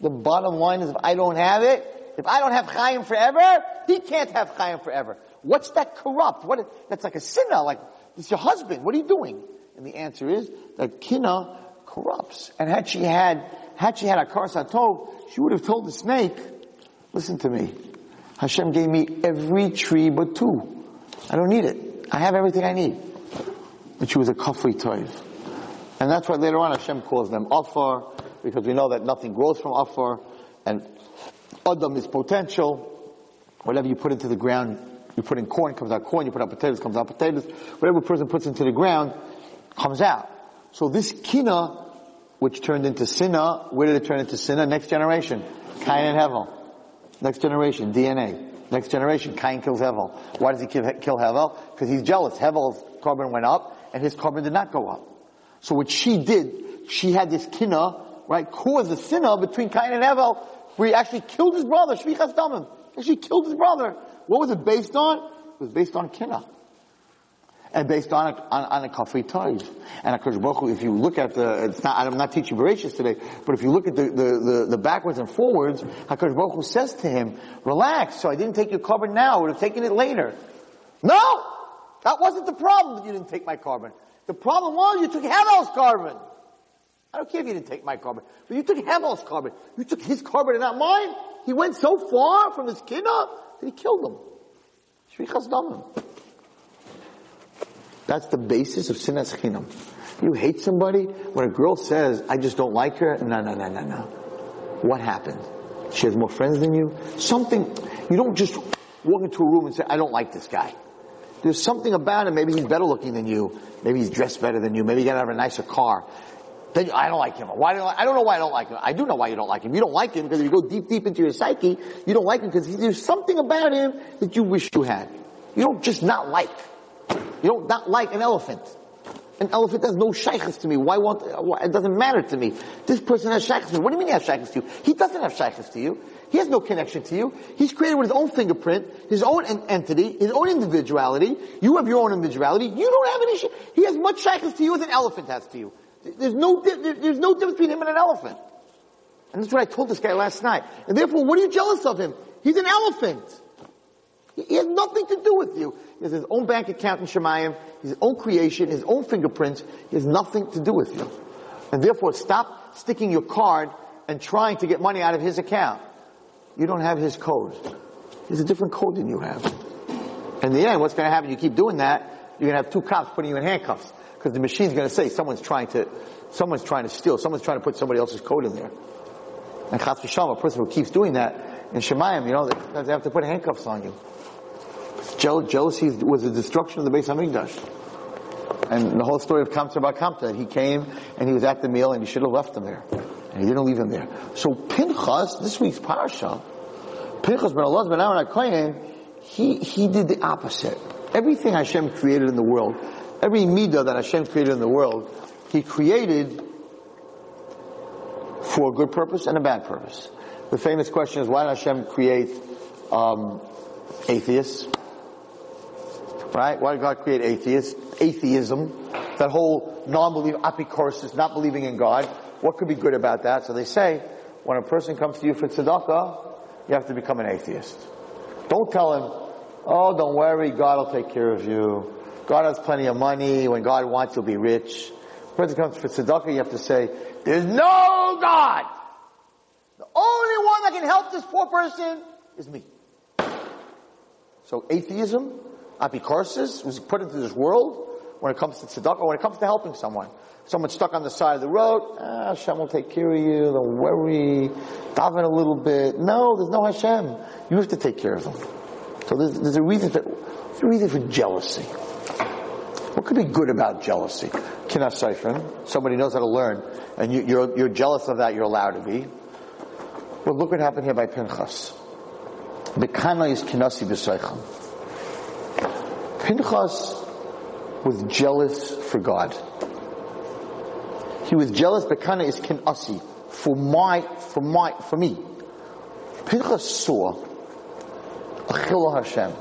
The bottom line is if I don't have it, if I don't have Chaim forever, he can't have Chaim forever. What's that corrupt? What, that's like a sinner, like, it's your husband. What are you doing? And the answer is that kina corrupts. And had she had, had she had a karsatov, she would have told the snake, listen to me. Hashem gave me every tree but two. I don't need it. I have everything I need. And she was a kafui tov. And that's why later on Hashem calls them Afar, because we know that nothing grows from Afar, and Adam is potential. Whatever you put into the ground, you put in corn, comes out corn, you put out potatoes, comes out potatoes. Whatever a person puts into the ground, comes out. So this kina, which turned into sinna, where did it turn into sinna? Next generation. Cain and Hevel. Next generation, DNA. Next generation, Cain kills Hevel. Why does he kill, Hevel? Because he's jealous. Hevel's carbon went up, and his carbon did not go up. So what she did, she had this kina, right, caused a sinna between Cain and Hevel, where he actually killed his brother, Shfichas Damim. Actually killed his brother. What was it based on? It was based on kina. And based on a, on, on a kafui tov. And HaKadosh Baruch Hu, if you look at the, it's not, I'm not teaching Bereshit today, but if you look at the, the, the, the backwards and forwards, HaKadosh Baruch Hu says to him, relax, so I didn't take your carbon now, I would have taken it later. No! That wasn't the problem that you didn't take my carbon. The problem was you took Hevel's carbon. I don't care if you didn't take my carbon, but you took Hevel's carbon. You took his carbon and not mine. He went so far from his kina that he killed him. Shfichas damim. That's the basis of sinas chinam. You hate somebody when a girl says, "I just don't like her." No, no, no, no, no. What happened? She has more friends than you. Something. You don't just walk into a room and say, "I don't like this guy." There's something about him. Maybe he's better looking than you. Maybe he's dressed better than you. Maybe he got out of a nicer car. Then I don't like him. Why do I, I don't know why I don't like him. I do know why you don't like him. You don't like him because if you go deep, deep into your psyche, you don't like him because there's something about him that you wish you had. You don't just not like. You don't not like an elephant. An elephant has no shaykhs to me. Why won't, it doesn't matter to me. This person has shaykhs to me. What do you mean he has shaykhs to you? He doesn't have shaykhs to you. He has no connection to you. He's created with his own fingerprint, his own entity, his own individuality. You have your own individuality. You don't have any sh- He has much shaykhs to you as an elephant has to you. There's no, there's no difference between him and an elephant. And that's what I told this guy last night. And therefore, what are you jealous of him? He's an elephant. He has nothing to do with you. He has his own bank account in Shemayim, his own creation, his own fingerprints. He has nothing to do with you. And therefore, stop sticking your card and trying to get money out of his account. You don't have his code. He's a different code than you have. In the end, what's going to happen? You keep doing that, you're going to have two cops putting you in handcuffs because the machine's going to say someone's trying to, someone's trying to steal, someone's trying to put somebody else's code in there. And v'shalom, a person who keeps doing that in Shemayim, you know, they have to put handcuffs on you. Jealousy was the destruction of the Beis Hamikdash. And the whole story of Kamsa Bar Kamsa, he came and he was at the meal and he should have left him there. And he didn't leave him there. So Pinchas, this week's parasha, Pinchas ben Allah ben Aaron HaKoyen, he, he did the opposite. Everything Hashem created in the world, every midah that Hashem created in the world, he created for a good purpose and a bad purpose. The famous question is, why did Hashem create um, atheists? Right? Why did God create atheists? Atheism, that whole non-belief, apicorsis, not believing in God. What could be good about that? So they say, when a person comes to you for tzedakah, you have to become an atheist. Don't tell him, oh, don't worry, God will take care of you. God has plenty of money. When God wants, you'll be rich. When person comes for tzedakah, you have to say, there's no God! The only one that can help this poor person is me. So atheism, apicorsis, was put into this world when it comes to tzedakah, when it comes to helping someone. Someone stuck on the side of the road, ah, Hashem will take care of you, don't worry, daven a little bit. No, there's no Hashem. You have to take care of them. So there's, there's a reason for, there's a reason for jealousy. What could be good about jealousy? Kinas Seifin, somebody knows how to learn, and you, you're, you're jealous of that, you're allowed to be. Well, look what happened here by Pinchas. Bekana is kinasi b'seichel. Pinchas was jealous for God. He was jealous, Bekana is kinasi, for my, for my, for me. Pinchas saw Achil Hashem.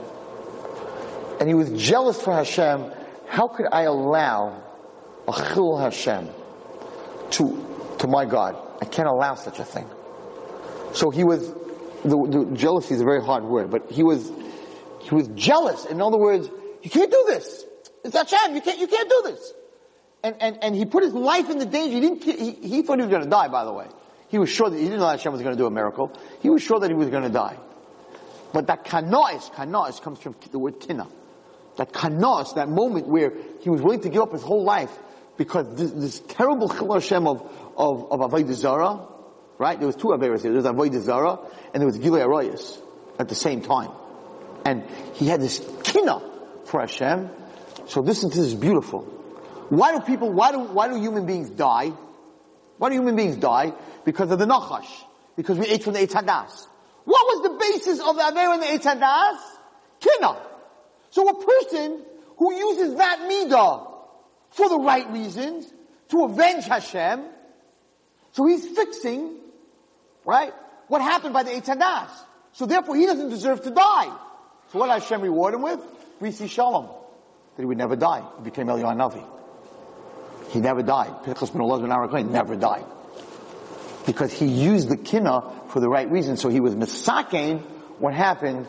And he was jealous for Hashem. How could I allow Achil Hashem to, to my God? I can't allow such a thing. So he was, the, the jealousy is a very hard word, but he was, he was jealous. In other words, you can't do this. It's Hashem. You can't, you can't do this. And, and, and he put his life in the danger. He didn't, he, he thought he was going to die, by the way. He was sure that he didn't know Hashem was going to do a miracle. He was sure that he was going to die. But that kanois, kanois comes from the word kina. That kanois, that moment where he was willing to give up his whole life because this, this terrible chilul Hashem of, of, of Avodah right? There was two Averas here. There was Avodah Zarah and there was Gilei Arayas at the same time. And he had this kina for Hashem. So this, this is beautiful. Why do people, why do, why do human beings die? Why do human beings die? Because of the Nachash. Because we ate from the Eitz Hadas. What was the basis of the Aver and the Eitz Hadas? Kina. So a person who uses that midah for the right reasons, to avenge Hashem, so he's fixing, right, what happened by the Eitz Hadas. So therefore he doesn't deserve to die. So what Hashem reward him with? Risi Shalom. That he would never die. He became Eliyahu Navi. He never died. Pinchas ben Elazar never died. Because he used the kina for the right reason. So he was misakein what happened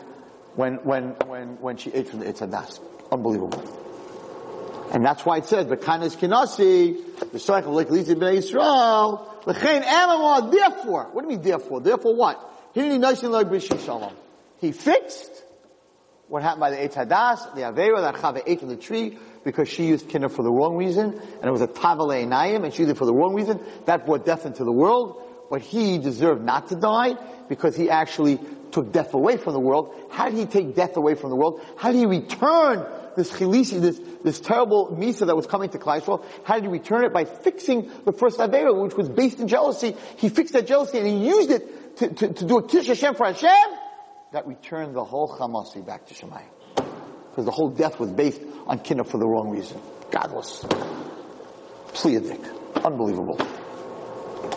when, when, when, when she ate from the Eitz Hadas. Unbelievable. And that's why it says, "Bekanis kinasi, the cycle like Lisa ben Israel, l'chein amamah." Therefore, what do you mean? Therefore, therefore what? He didn't like shalom. He fixed what happened by the Eitz Hadas, the Avera that Chava ate from the tree because she used kinna for the wrong reason, and it was a Tavale Nayim, and she used it for the wrong reason. That brought death into the world, but he deserved not to die because he actually took death away from the world. How did he take death away from the world? How did he return this chilisi, this, this terrible misa that was coming to Klal Yisrael, how did he return it? By fixing the first Avera, which was based in jealousy. He fixed that jealousy and he used it to, to, to do a Kish Hashem for Hashem that returned the whole Chamasi back to Shemayim. Because the whole death was based on kinna for the wrong reason. Godless. Pleadik. Unbelievable.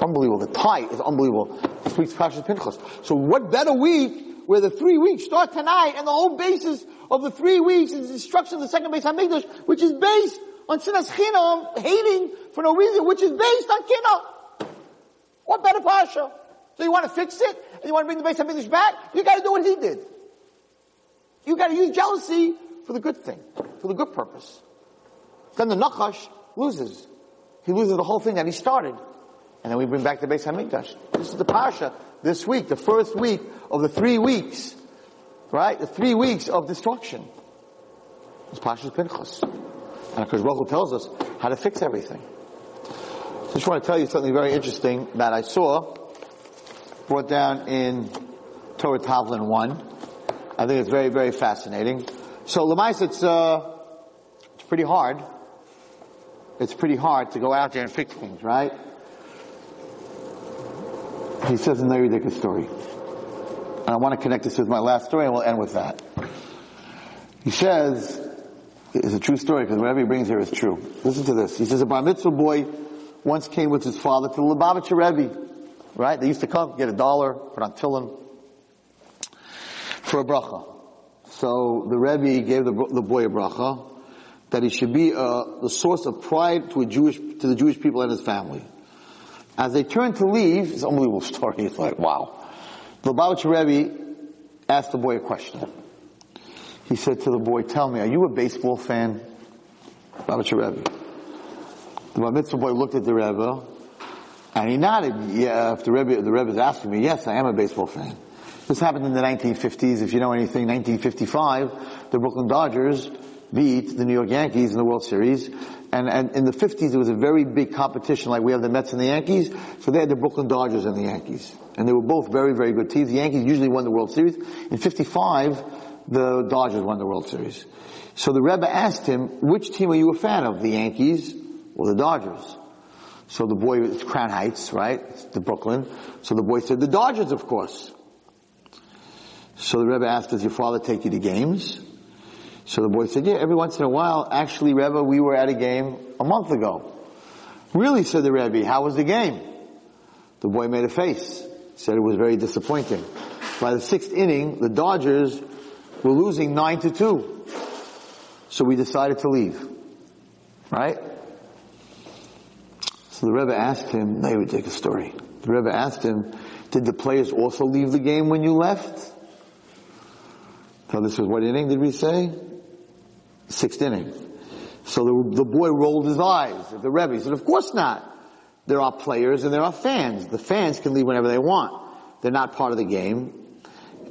Unbelievable. The tie is unbelievable. This week's Pashas Pinchas. So what better week where the three weeks start tonight and the whole basis of the three weeks is the destruction of the second Beis HaMikdash, which is based on sinas chinam, hating for no reason, which is based on kinna. What better pasha? So you want to fix it and you want to bring the Beis HaMikdash back? You got to do what he did. You got to use jealousy for the good thing, for the good purpose. Then the Nachash loses. He loses the whole thing that he started. And then we bring back the Beis HaMikdash. This is the Pasha this week, the first week of the three weeks, right? The three weeks of destruction. It's Pasha's Pinchas. And because Baruch tells us how to fix everything. I just want to tell you something very interesting that I saw brought down in Torah Tavlin 1. I think it's very, very fascinating. So Lemais, it's, uh, it's pretty hard. It's pretty hard to go out there and fix things, right? He says a very ridiculous story. And I want to connect this with my last story and we'll end with that. He says, it's a true story because whatever he brings here is true. Listen to this. He says a bar mitzvah boy once came with his father to the Lubavitcher Rebbe. Right? They used to come, get a dollar, for on tefillin for a bracha. So the Rebbe gave the, the boy a bracha that he should be uh, the source of pride to a Jewish to the Jewish people and his family. As they turned to leave, it's an unbelievable story. It's like, wow. The Lubavitcher Rebbe asked the boy a question. He said to the boy, tell me, are you a baseball fan? Lubavitcher Rebbe. The mitzvah boy looked at the Rebbe, and he nodded. Yeah, if the Rebbe, the Rebbe is asking me, yes, I am a baseball fan. This happened in the 1950s. If you know anything, 1955, the Brooklyn Dodgers beat the New York Yankees in the World Series. And, and in the 50s, it was a very big competition, like we have the Mets and the Yankees. So they had the Brooklyn Dodgers and the Yankees. And they were both very, very good teams. The Yankees usually won the World Series. In 55, the Dodgers won the World Series. So the Rebbe asked him, which team are you a fan of? The Yankees or the Dodgers? So the boy, it's Crown Heights, right? It's the Brooklyn. So the boy said, the Dodgers, of course. So the Rebbe asked, does your father take you to games? So the boy said, yeah, every once in a while. Actually, Rebbe, we were at a game a month ago. Really, said the Rebbe, how was the game? The boy made a face, said it was very disappointing. By the sixth inning, the Dodgers were losing nine to two. So we decided to leave. Right? The Rebbe asked him, now would take a story. The Rebbe asked him, did the players also leave the game when you left? So this was what inning did we say? Sixth inning. So the, the boy rolled his eyes at the Rebbe. He said, of course not. there are players and there are fans. The fans can leave whenever they want. They're not part of the game.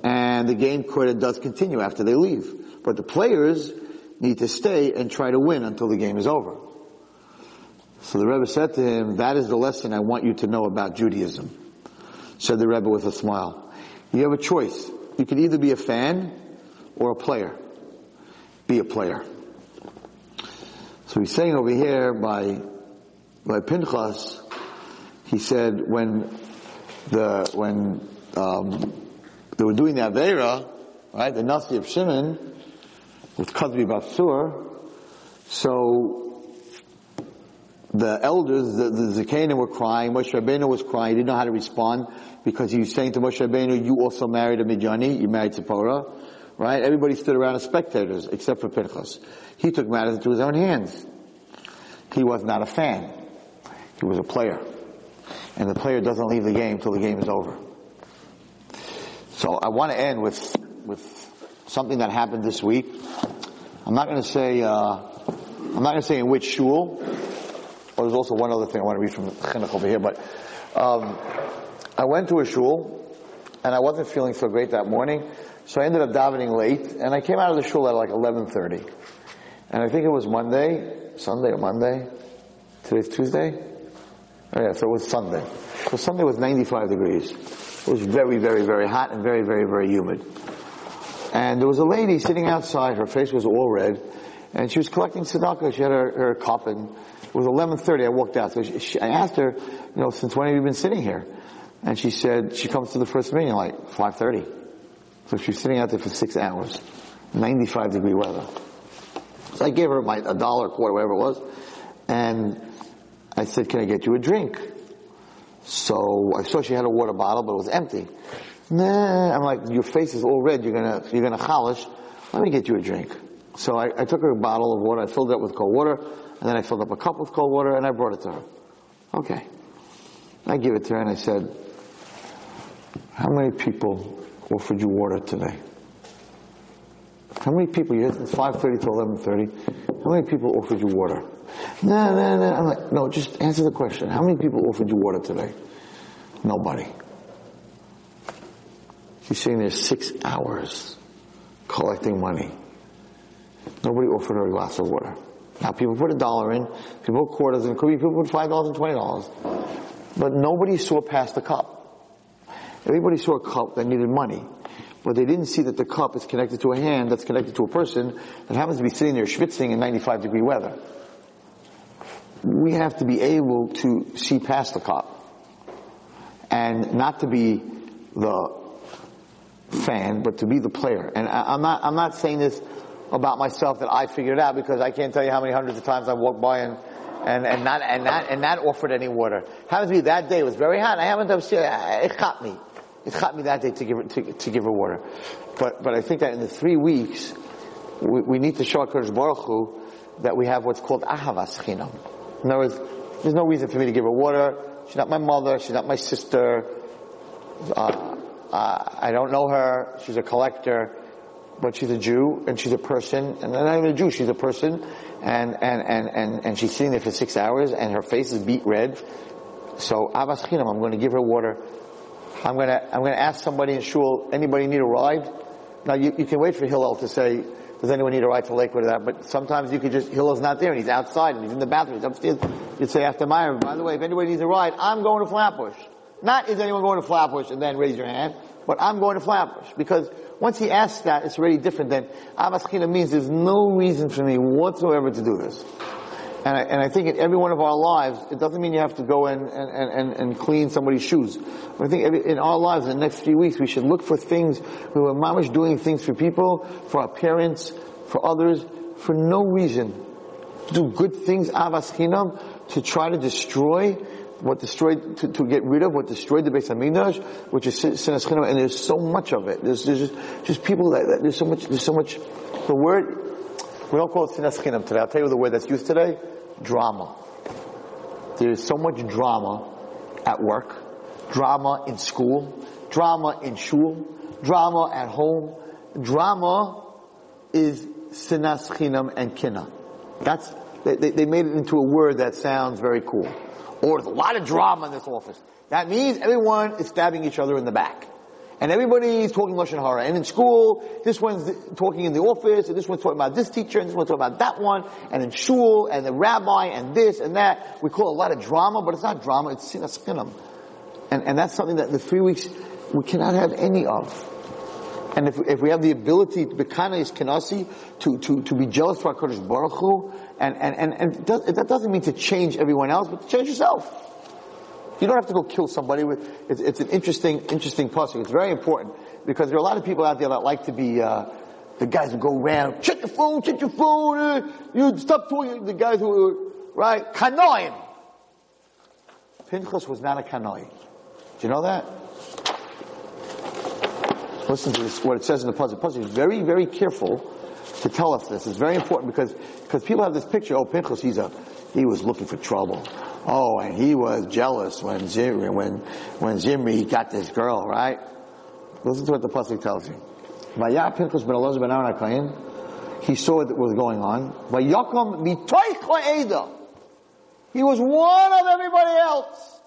And the game could and does continue after they leave. But the players need to stay and try to win until the game is over. So the Rebbe said to him, that is the lesson I want you to know about Judaism. Said the Rebbe with a smile. You have a choice. You can either be a fan or a player. Be a player. So he's saying over here by, by Pinchas, he said when the, when, um, they were doing the Avera, right, the Nasi of Shimon, with Kozbi bas Tzur, so the elders, the, the were crying, Moshe Rabbeinu was crying, he didn't know how to respond, because he was saying to Moshe Rabbeinu, you also married a Midjani, you married Zipporah, right? Everybody stood around as spectators, except for Pinchas. He took matters into his own hands. He was not a fan. He was a player. And the player doesn't leave the game till the game is over. So I want to end with, with something that happened this week. I'm not going to say, uh, I'm not going to say in which shul. Or there's also one other thing I want to read from the chinuch over here, but, um, I went to a shul, and I wasn't feeling so great that morning, so I ended up davening late, and I came out of the shul at like 11.30. And I think it was Monday, Sunday or Monday. Today's Tuesday? Oh yeah, so it was Sunday. So Sunday was 95 degrees. It was very, very, very hot and very, very, very humid. And there was a lady sitting outside, her face was all red, and she was collecting tzedakah. She had her, her cup, it was 11.30, I walked out. So she, she, I asked her, you know, since when have you been sitting here? And she said, she comes to the first meeting like 5.30. So she's sitting out there for six hours. 95 degree weather. So I gave her my, a dollar, quarter, whatever it was, and I said, can I get you a drink? So I saw she had a water bottle, but it was empty. Nah, I'm like, your face is all red, you're gonna, you're gonna chalish. Let me get you a drink. So I, I took her a bottle of water, I filled it up with cold water, and then I filled up a cup with cold water, and I brought it to her. Okay. I give it to her, and I said, how many people offered you water today? How many people, you it's 5.30 to 11.30, how many people offered you water? No, no, no. I'm like, no, just answer the question. How many people offered you water today? Nobody. She's sitting there six hours collecting money. Nobody offered her a glass of water. Now people put a dollar in, people put quarters in, could be people put five dollars and twenty dollars. But nobody saw past the cup. Everybody saw a cup that needed money. But they didn't see that the cup is connected to a hand that's connected to a person that happens to be sitting there schwitzing in 95 degree weather. We have to be able to see past the cup. And not to be the fan, but to be the player. And I, am not, I'm not saying this about myself that I figured it out because I can't tell you how many hundreds of times I've walked by and, and, and not, and not, and not offered any water. Happens to be that day it was very hot. I haven't, it caught me. It caught me that day to give her, to, to give her water. But, but I think that in the three weeks, we, we need to show HaKadosh Baruch Hu that we have what's called ahavas chinam. In other words, there's no reason for me to give her water. She's not my mother. She's not my sister. Uh, uh, I don't know her. She's a collector, but she's a Jew and she's a person. And not even a Jew, she's a person. And, and, and, and, and she's sitting there for six hours and her face is beat red. So, Abbas Chinam, I'm going to give her water I'm gonna, I'm gonna ask somebody in shul, anybody need a ride? Now you, you can wait for Hillel to say, does anyone need a ride to Lakewood or that? But sometimes you could just, Hillel's not there and he's outside and he's in the bathroom, he's upstairs. You'd say after Maariv, by the way, if anybody needs a ride, I'm going to Flatbush. Not is anyone going to Flatbush and then raise your hand, but I'm going to Flatbush. Because once he asks that, it's already different than Abbas means there's no reason for me whatsoever to do this. And I, and I think in every one of our lives, it doesn't mean you have to go and, and, and, and clean somebody's shoes. But I think every, in our lives, in the next few weeks, we should look for things, we are mamish doing things for people, for our parents, for others, for no reason. To do good things, avas chinam, to try to destroy what destroyed, to, to, get rid of what destroyed the Beis Hamikdash, which is sinas chinam, and there's so much of it. There's, there's just, just people that, that, there's so much, there's so much, the word, we don't call it sinas chinam today. I'll tell you the word that's used today drama. There's so much drama at work, drama in school, drama in shul, drama at home. Drama is sinas chinam and kina. That's they, they, made it into a word that sounds very cool. or there's a lot of drama in this office. That means everyone is stabbing each other in the back. And everybody's talking Lashon Hara. And in school, this one's talking in the office, and this one's talking about this teacher, and this one's talking about that one, and in shul, and the rabbi, and this and that. We call a lot of drama, but it's not drama, it's sinas chinam. And, and that's something that the three weeks we cannot have any of. And if, if we have the ability to be kanasi, to, to, to be jealous for HaKadosh Baruch Hu, and, and, and, and does, that doesn't mean to change everyone else, but to change yourself. You don't have to go kill somebody with, it's, it's an interesting, interesting puzzle. It's very important because there are a lot of people out there that like to be, uh, the guys who go around, check your phone, check your phone, uh, you stop talking, the guys who, right, kanoim. Pinchas was not a kanoi. Do you know that? Listen to this, what it says in the pasuk. The pasuk is very, very careful to tell us this. It's very important because, because people have this picture, oh, Pinchas, he's a, he was looking for trouble. Oh, and he was jealous when Zimri, when, when Zimri got this girl, right? Listen to what the pasuk tells you. Vayar Pinchas ben Elazar ben Aaron He saw what was going on. Vayakom mitoich He was one of everybody else.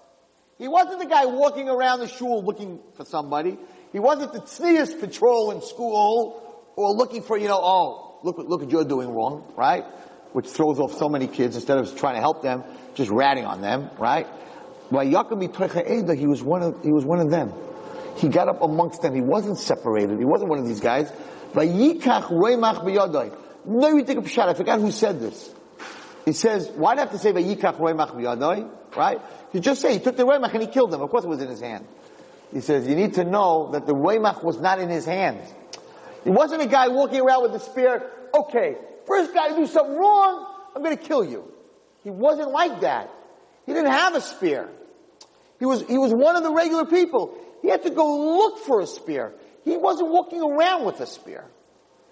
He wasn't the guy walking around the shul looking for somebody. He wasn't the tznius patrol in school or looking for, you know, oh, look, look what you're doing wrong, right? Which throws off so many kids instead of trying to help them, just ratting on them, right? By Yaakov he was one of, he was one of them. He got up amongst them. He wasn't separated. He wasn't one of these guys. No, you take a shot. I forgot who said this. He says, why do I have to say Vayikach Roimach? Right? You just say he took the Roimach and he killed them. Of course it was in his hand. He says, you need to know that the Roimach was not in his hands. He wasn't a guy walking around with a spear, okay, first guy to do something wrong, I'm gonna kill you. He wasn't like that. He didn't have a spear. He was, he was one of the regular people. He had to go look for a spear. He wasn't walking around with a spear.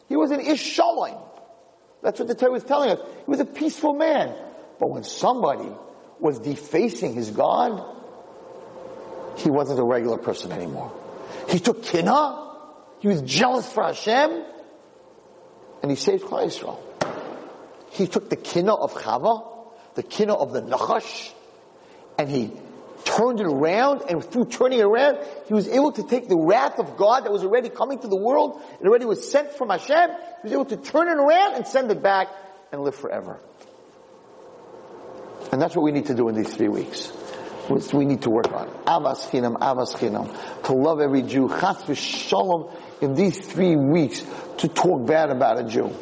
He was an ish That's what the Torah was telling us. He was a peaceful man. But when somebody was defacing his God, he wasn't a regular person anymore. He took kina. He was jealous for Hashem. And he saved Klal Yisrael. He took the kina of Chava the kina of the Nachash, and he turned it around, and through turning it around, he was able to take the wrath of God that was already coming to the world, and already was sent from Hashem, he was able to turn it around and send it back and live forever. And that's what we need to do in these three weeks. We need to work on. Avas chinam, avas chinam. To love every Jew. Chas v'shalom in these three weeks to talk bad about a Jew.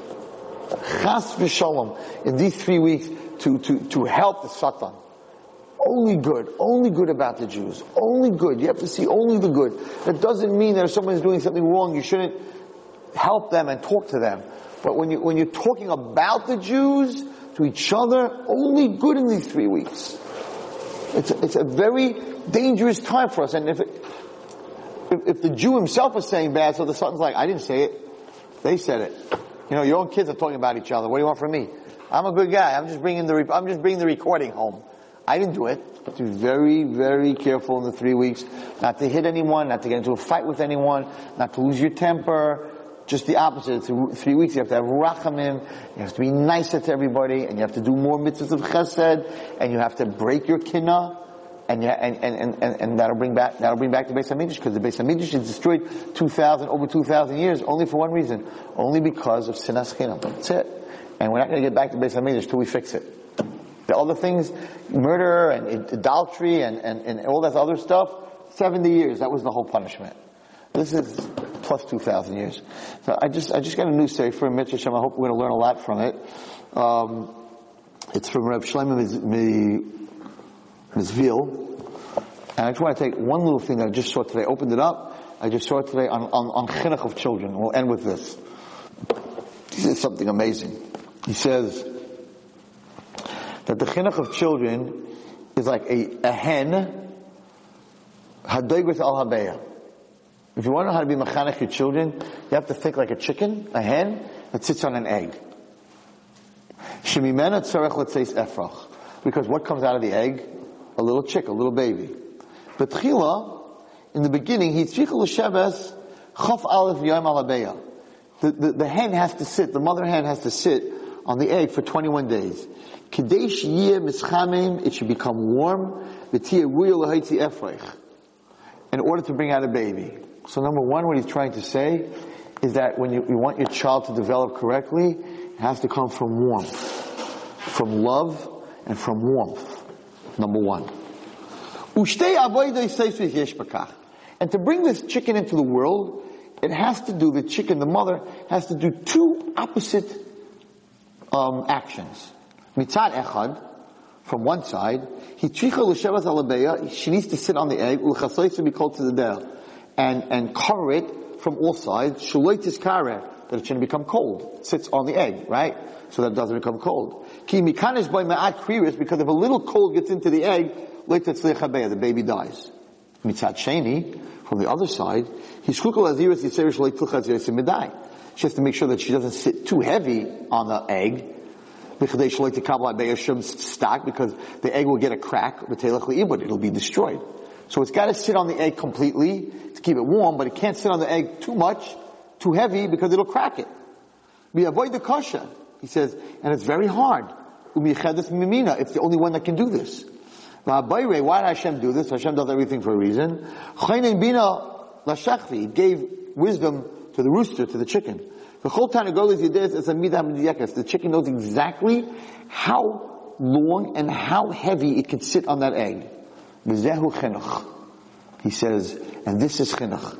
Chas v'shalom in these three weeks to, to, to help the Satan. Only good, only good about the Jews. Only good. You have to see only the good. That doesn't mean that if someone is doing something wrong, you shouldn't help them and talk to them. But when you, when you're talking about the Jews to each other, only good in these three weeks. It's a, it's a very dangerous time for us. And if, it, if, if the Jew himself is saying bad, so the Satan's like, I didn't say it. They said it. You know, your own kids are talking about each other. What do you want from me? I'm a good guy. I'm just bringing the, I'm just bringing the recording home. I didn't do it. To be very, very careful in the three weeks, not to hit anyone, not to get into a fight with anyone, not to lose your temper. Just the opposite. It's three weeks. You have to have rachamim. You have to be nicer to everybody, and you have to do more mitzvahs of chesed, and you have to break your kina, and, yeah, and, and, and, and, that'll bring back that'll bring back the Beis Hamikdash because the Beis Hamikdash is destroyed two thousand over two thousand years only for one reason, only because of sinas chinam. That's it. And we're not going to get back to Beis Hamikdash till we fix it. The other things, murder and adultery and, and, and all that other stuff, 70 years, that was the whole punishment. This is plus 2,000 years. So I just, I just got a new sefer, Mitzvah Shem. I hope we're going to learn a lot from it. Um, it's from Reb Shlomo Mizvil. And I just want to take one little thing that I just saw today. I opened it up. I just saw it today on, on, on chinuch of children. We'll end with this. This is something amazing. He says that the chinuch of children is like a, a hen, hadoigris al habeya. If you want to know how to be mechanic your children, you have to think like a chicken, a hen, that sits on an egg. Shemimena tzarech letzeis efrach. Because what comes out of the egg? A little chick, a little baby. But chila, in the beginning, he tzricha l'shebes chaf aleph yom al the, hen has to sit, the mother hen has to sit on the egg for 21 days. Kadesh yeh mischamim, it should become warm. V'tiyeh ruyah l'haitzi efrach. In order to bring out a baby. So number one, what he's trying to say is that when you, you want your child to develop correctly, it has to come from warmth. From love and from warmth. Number one. And to bring this chicken into the world, it has to do, the chicken, the mother, has to do two opposite um, actions. Mitzad echad, from one side, she needs to sit on the egg, to be called to the der, and, and cover it from all sides, shuloitis kare, that it shouldn't become cold. It sits on the egg, right? So that it doesn't become cold. Ki mikanish by ma'at kriris, because if a little cold gets into the egg, the baby dies. Mitzad sheni, from the other side, he she has to make sure that she doesn't sit too heavy on the egg, because the egg will get a crack, it'll be destroyed. So it's got to sit on the egg completely keep it warm, but it can't sit on the egg too much, too heavy, because it'll crack it. We avoid the kasha. He says, and it's very hard. It's the only one that can do this. Why did Hashem do this? Hashem does everything for a reason. He gave wisdom to the rooster, to the chicken. The chicken knows exactly how long and how heavy it can sit on that egg. He says, and this is chinuch.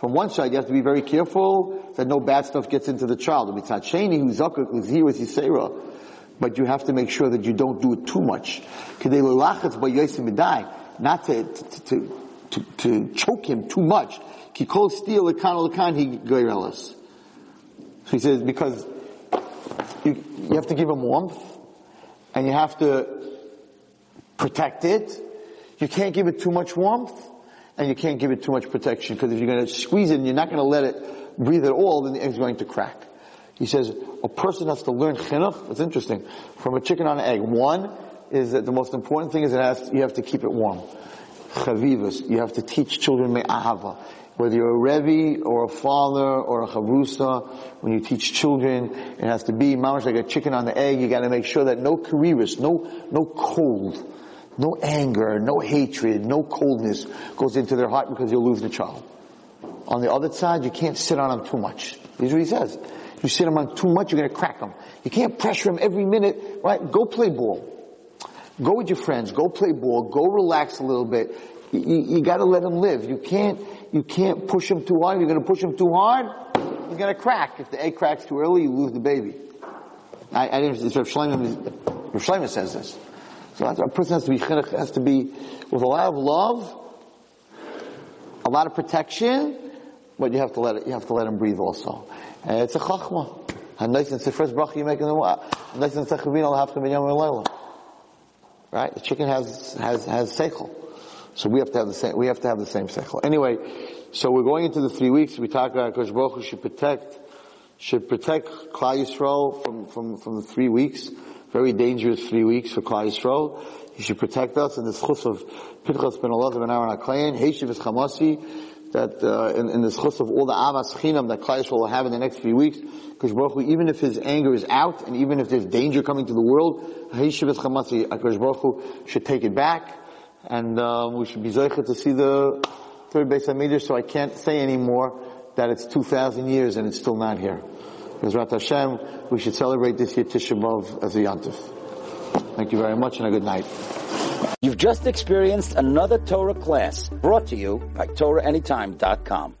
From one side, you have to be very careful that no bad stuff gets into the child. But you have to make sure that you don't do it too much. Not to, to, to, to choke him too much. He calls steel he So he says, because you, you have to give him warmth, and you have to protect it. You can't give it too much warmth, and you can't give it too much protection, because if you're going to squeeze it and you're not going to let it breathe at all, then the egg's going to crack. He says, a person has to learn chinuch, it's interesting, from a chicken on an egg. One is that the most important thing is it has, you have to keep it warm. Chavivas, you have to teach children me'ahava. Whether you're a Rebbe or a father or a Chavrusa, when you teach children, it has to be mamash like a chicken on the egg. You got to make sure that no kariris, no no cold, no anger, no hatred, no coldness goes into their heart because you'll lose the child. On the other side, you can't sit on them too much. Here's what he says. You sit them on too much, you're going to crack them. You can't pressure them every minute, right? Go play ball. Go with your friends. Go play ball. Go relax a little bit. You, you, you got to let them live. You can't you can't push them too hard. You're going to push them too hard, he's going to crack. If the egg cracks too early, you lose the baby. I, I didn't. Rav Shlomo, Rav Shlomo says this. So a person has to be has to be with a lot of love, a lot of protection, but you have to let it. You have to let him breathe also. And it's a chachma. Nice and the first bracha you make in the nice and sechavin al hafka ben Right? The chicken has has has seichel. So we have to have the same, we have to have the same seichel. Anyway, so we're going into the three weeks. We talk about Kosh Baruch should protect, should protect Klal Yisrael from, from, from the three weeks. Very dangerous three weeks for Klal Yisrael. He should protect us in this chus of Pinchas ben Allah ben Aaron HaKlayin, Heishiv is Chamasi, that uh, in, in this chus of all the avas chinam that Klal Yisrael will have in the next few weeks, because Baruch Hu, even if his anger is out, and even if there's danger coming to the world, Heishiv is Chamasi, Baruch Hu should take it back, and um, we should be zeichet to see the third Beis Hamikdash. So I can't say anymore that it's two thousand years and it's still not here. Bezrat Hashem, we should celebrate this year Tisha B'av as a Yantif. Thank you very much and a good night. You've just experienced another Torah class brought to you by TorahAnytime.com.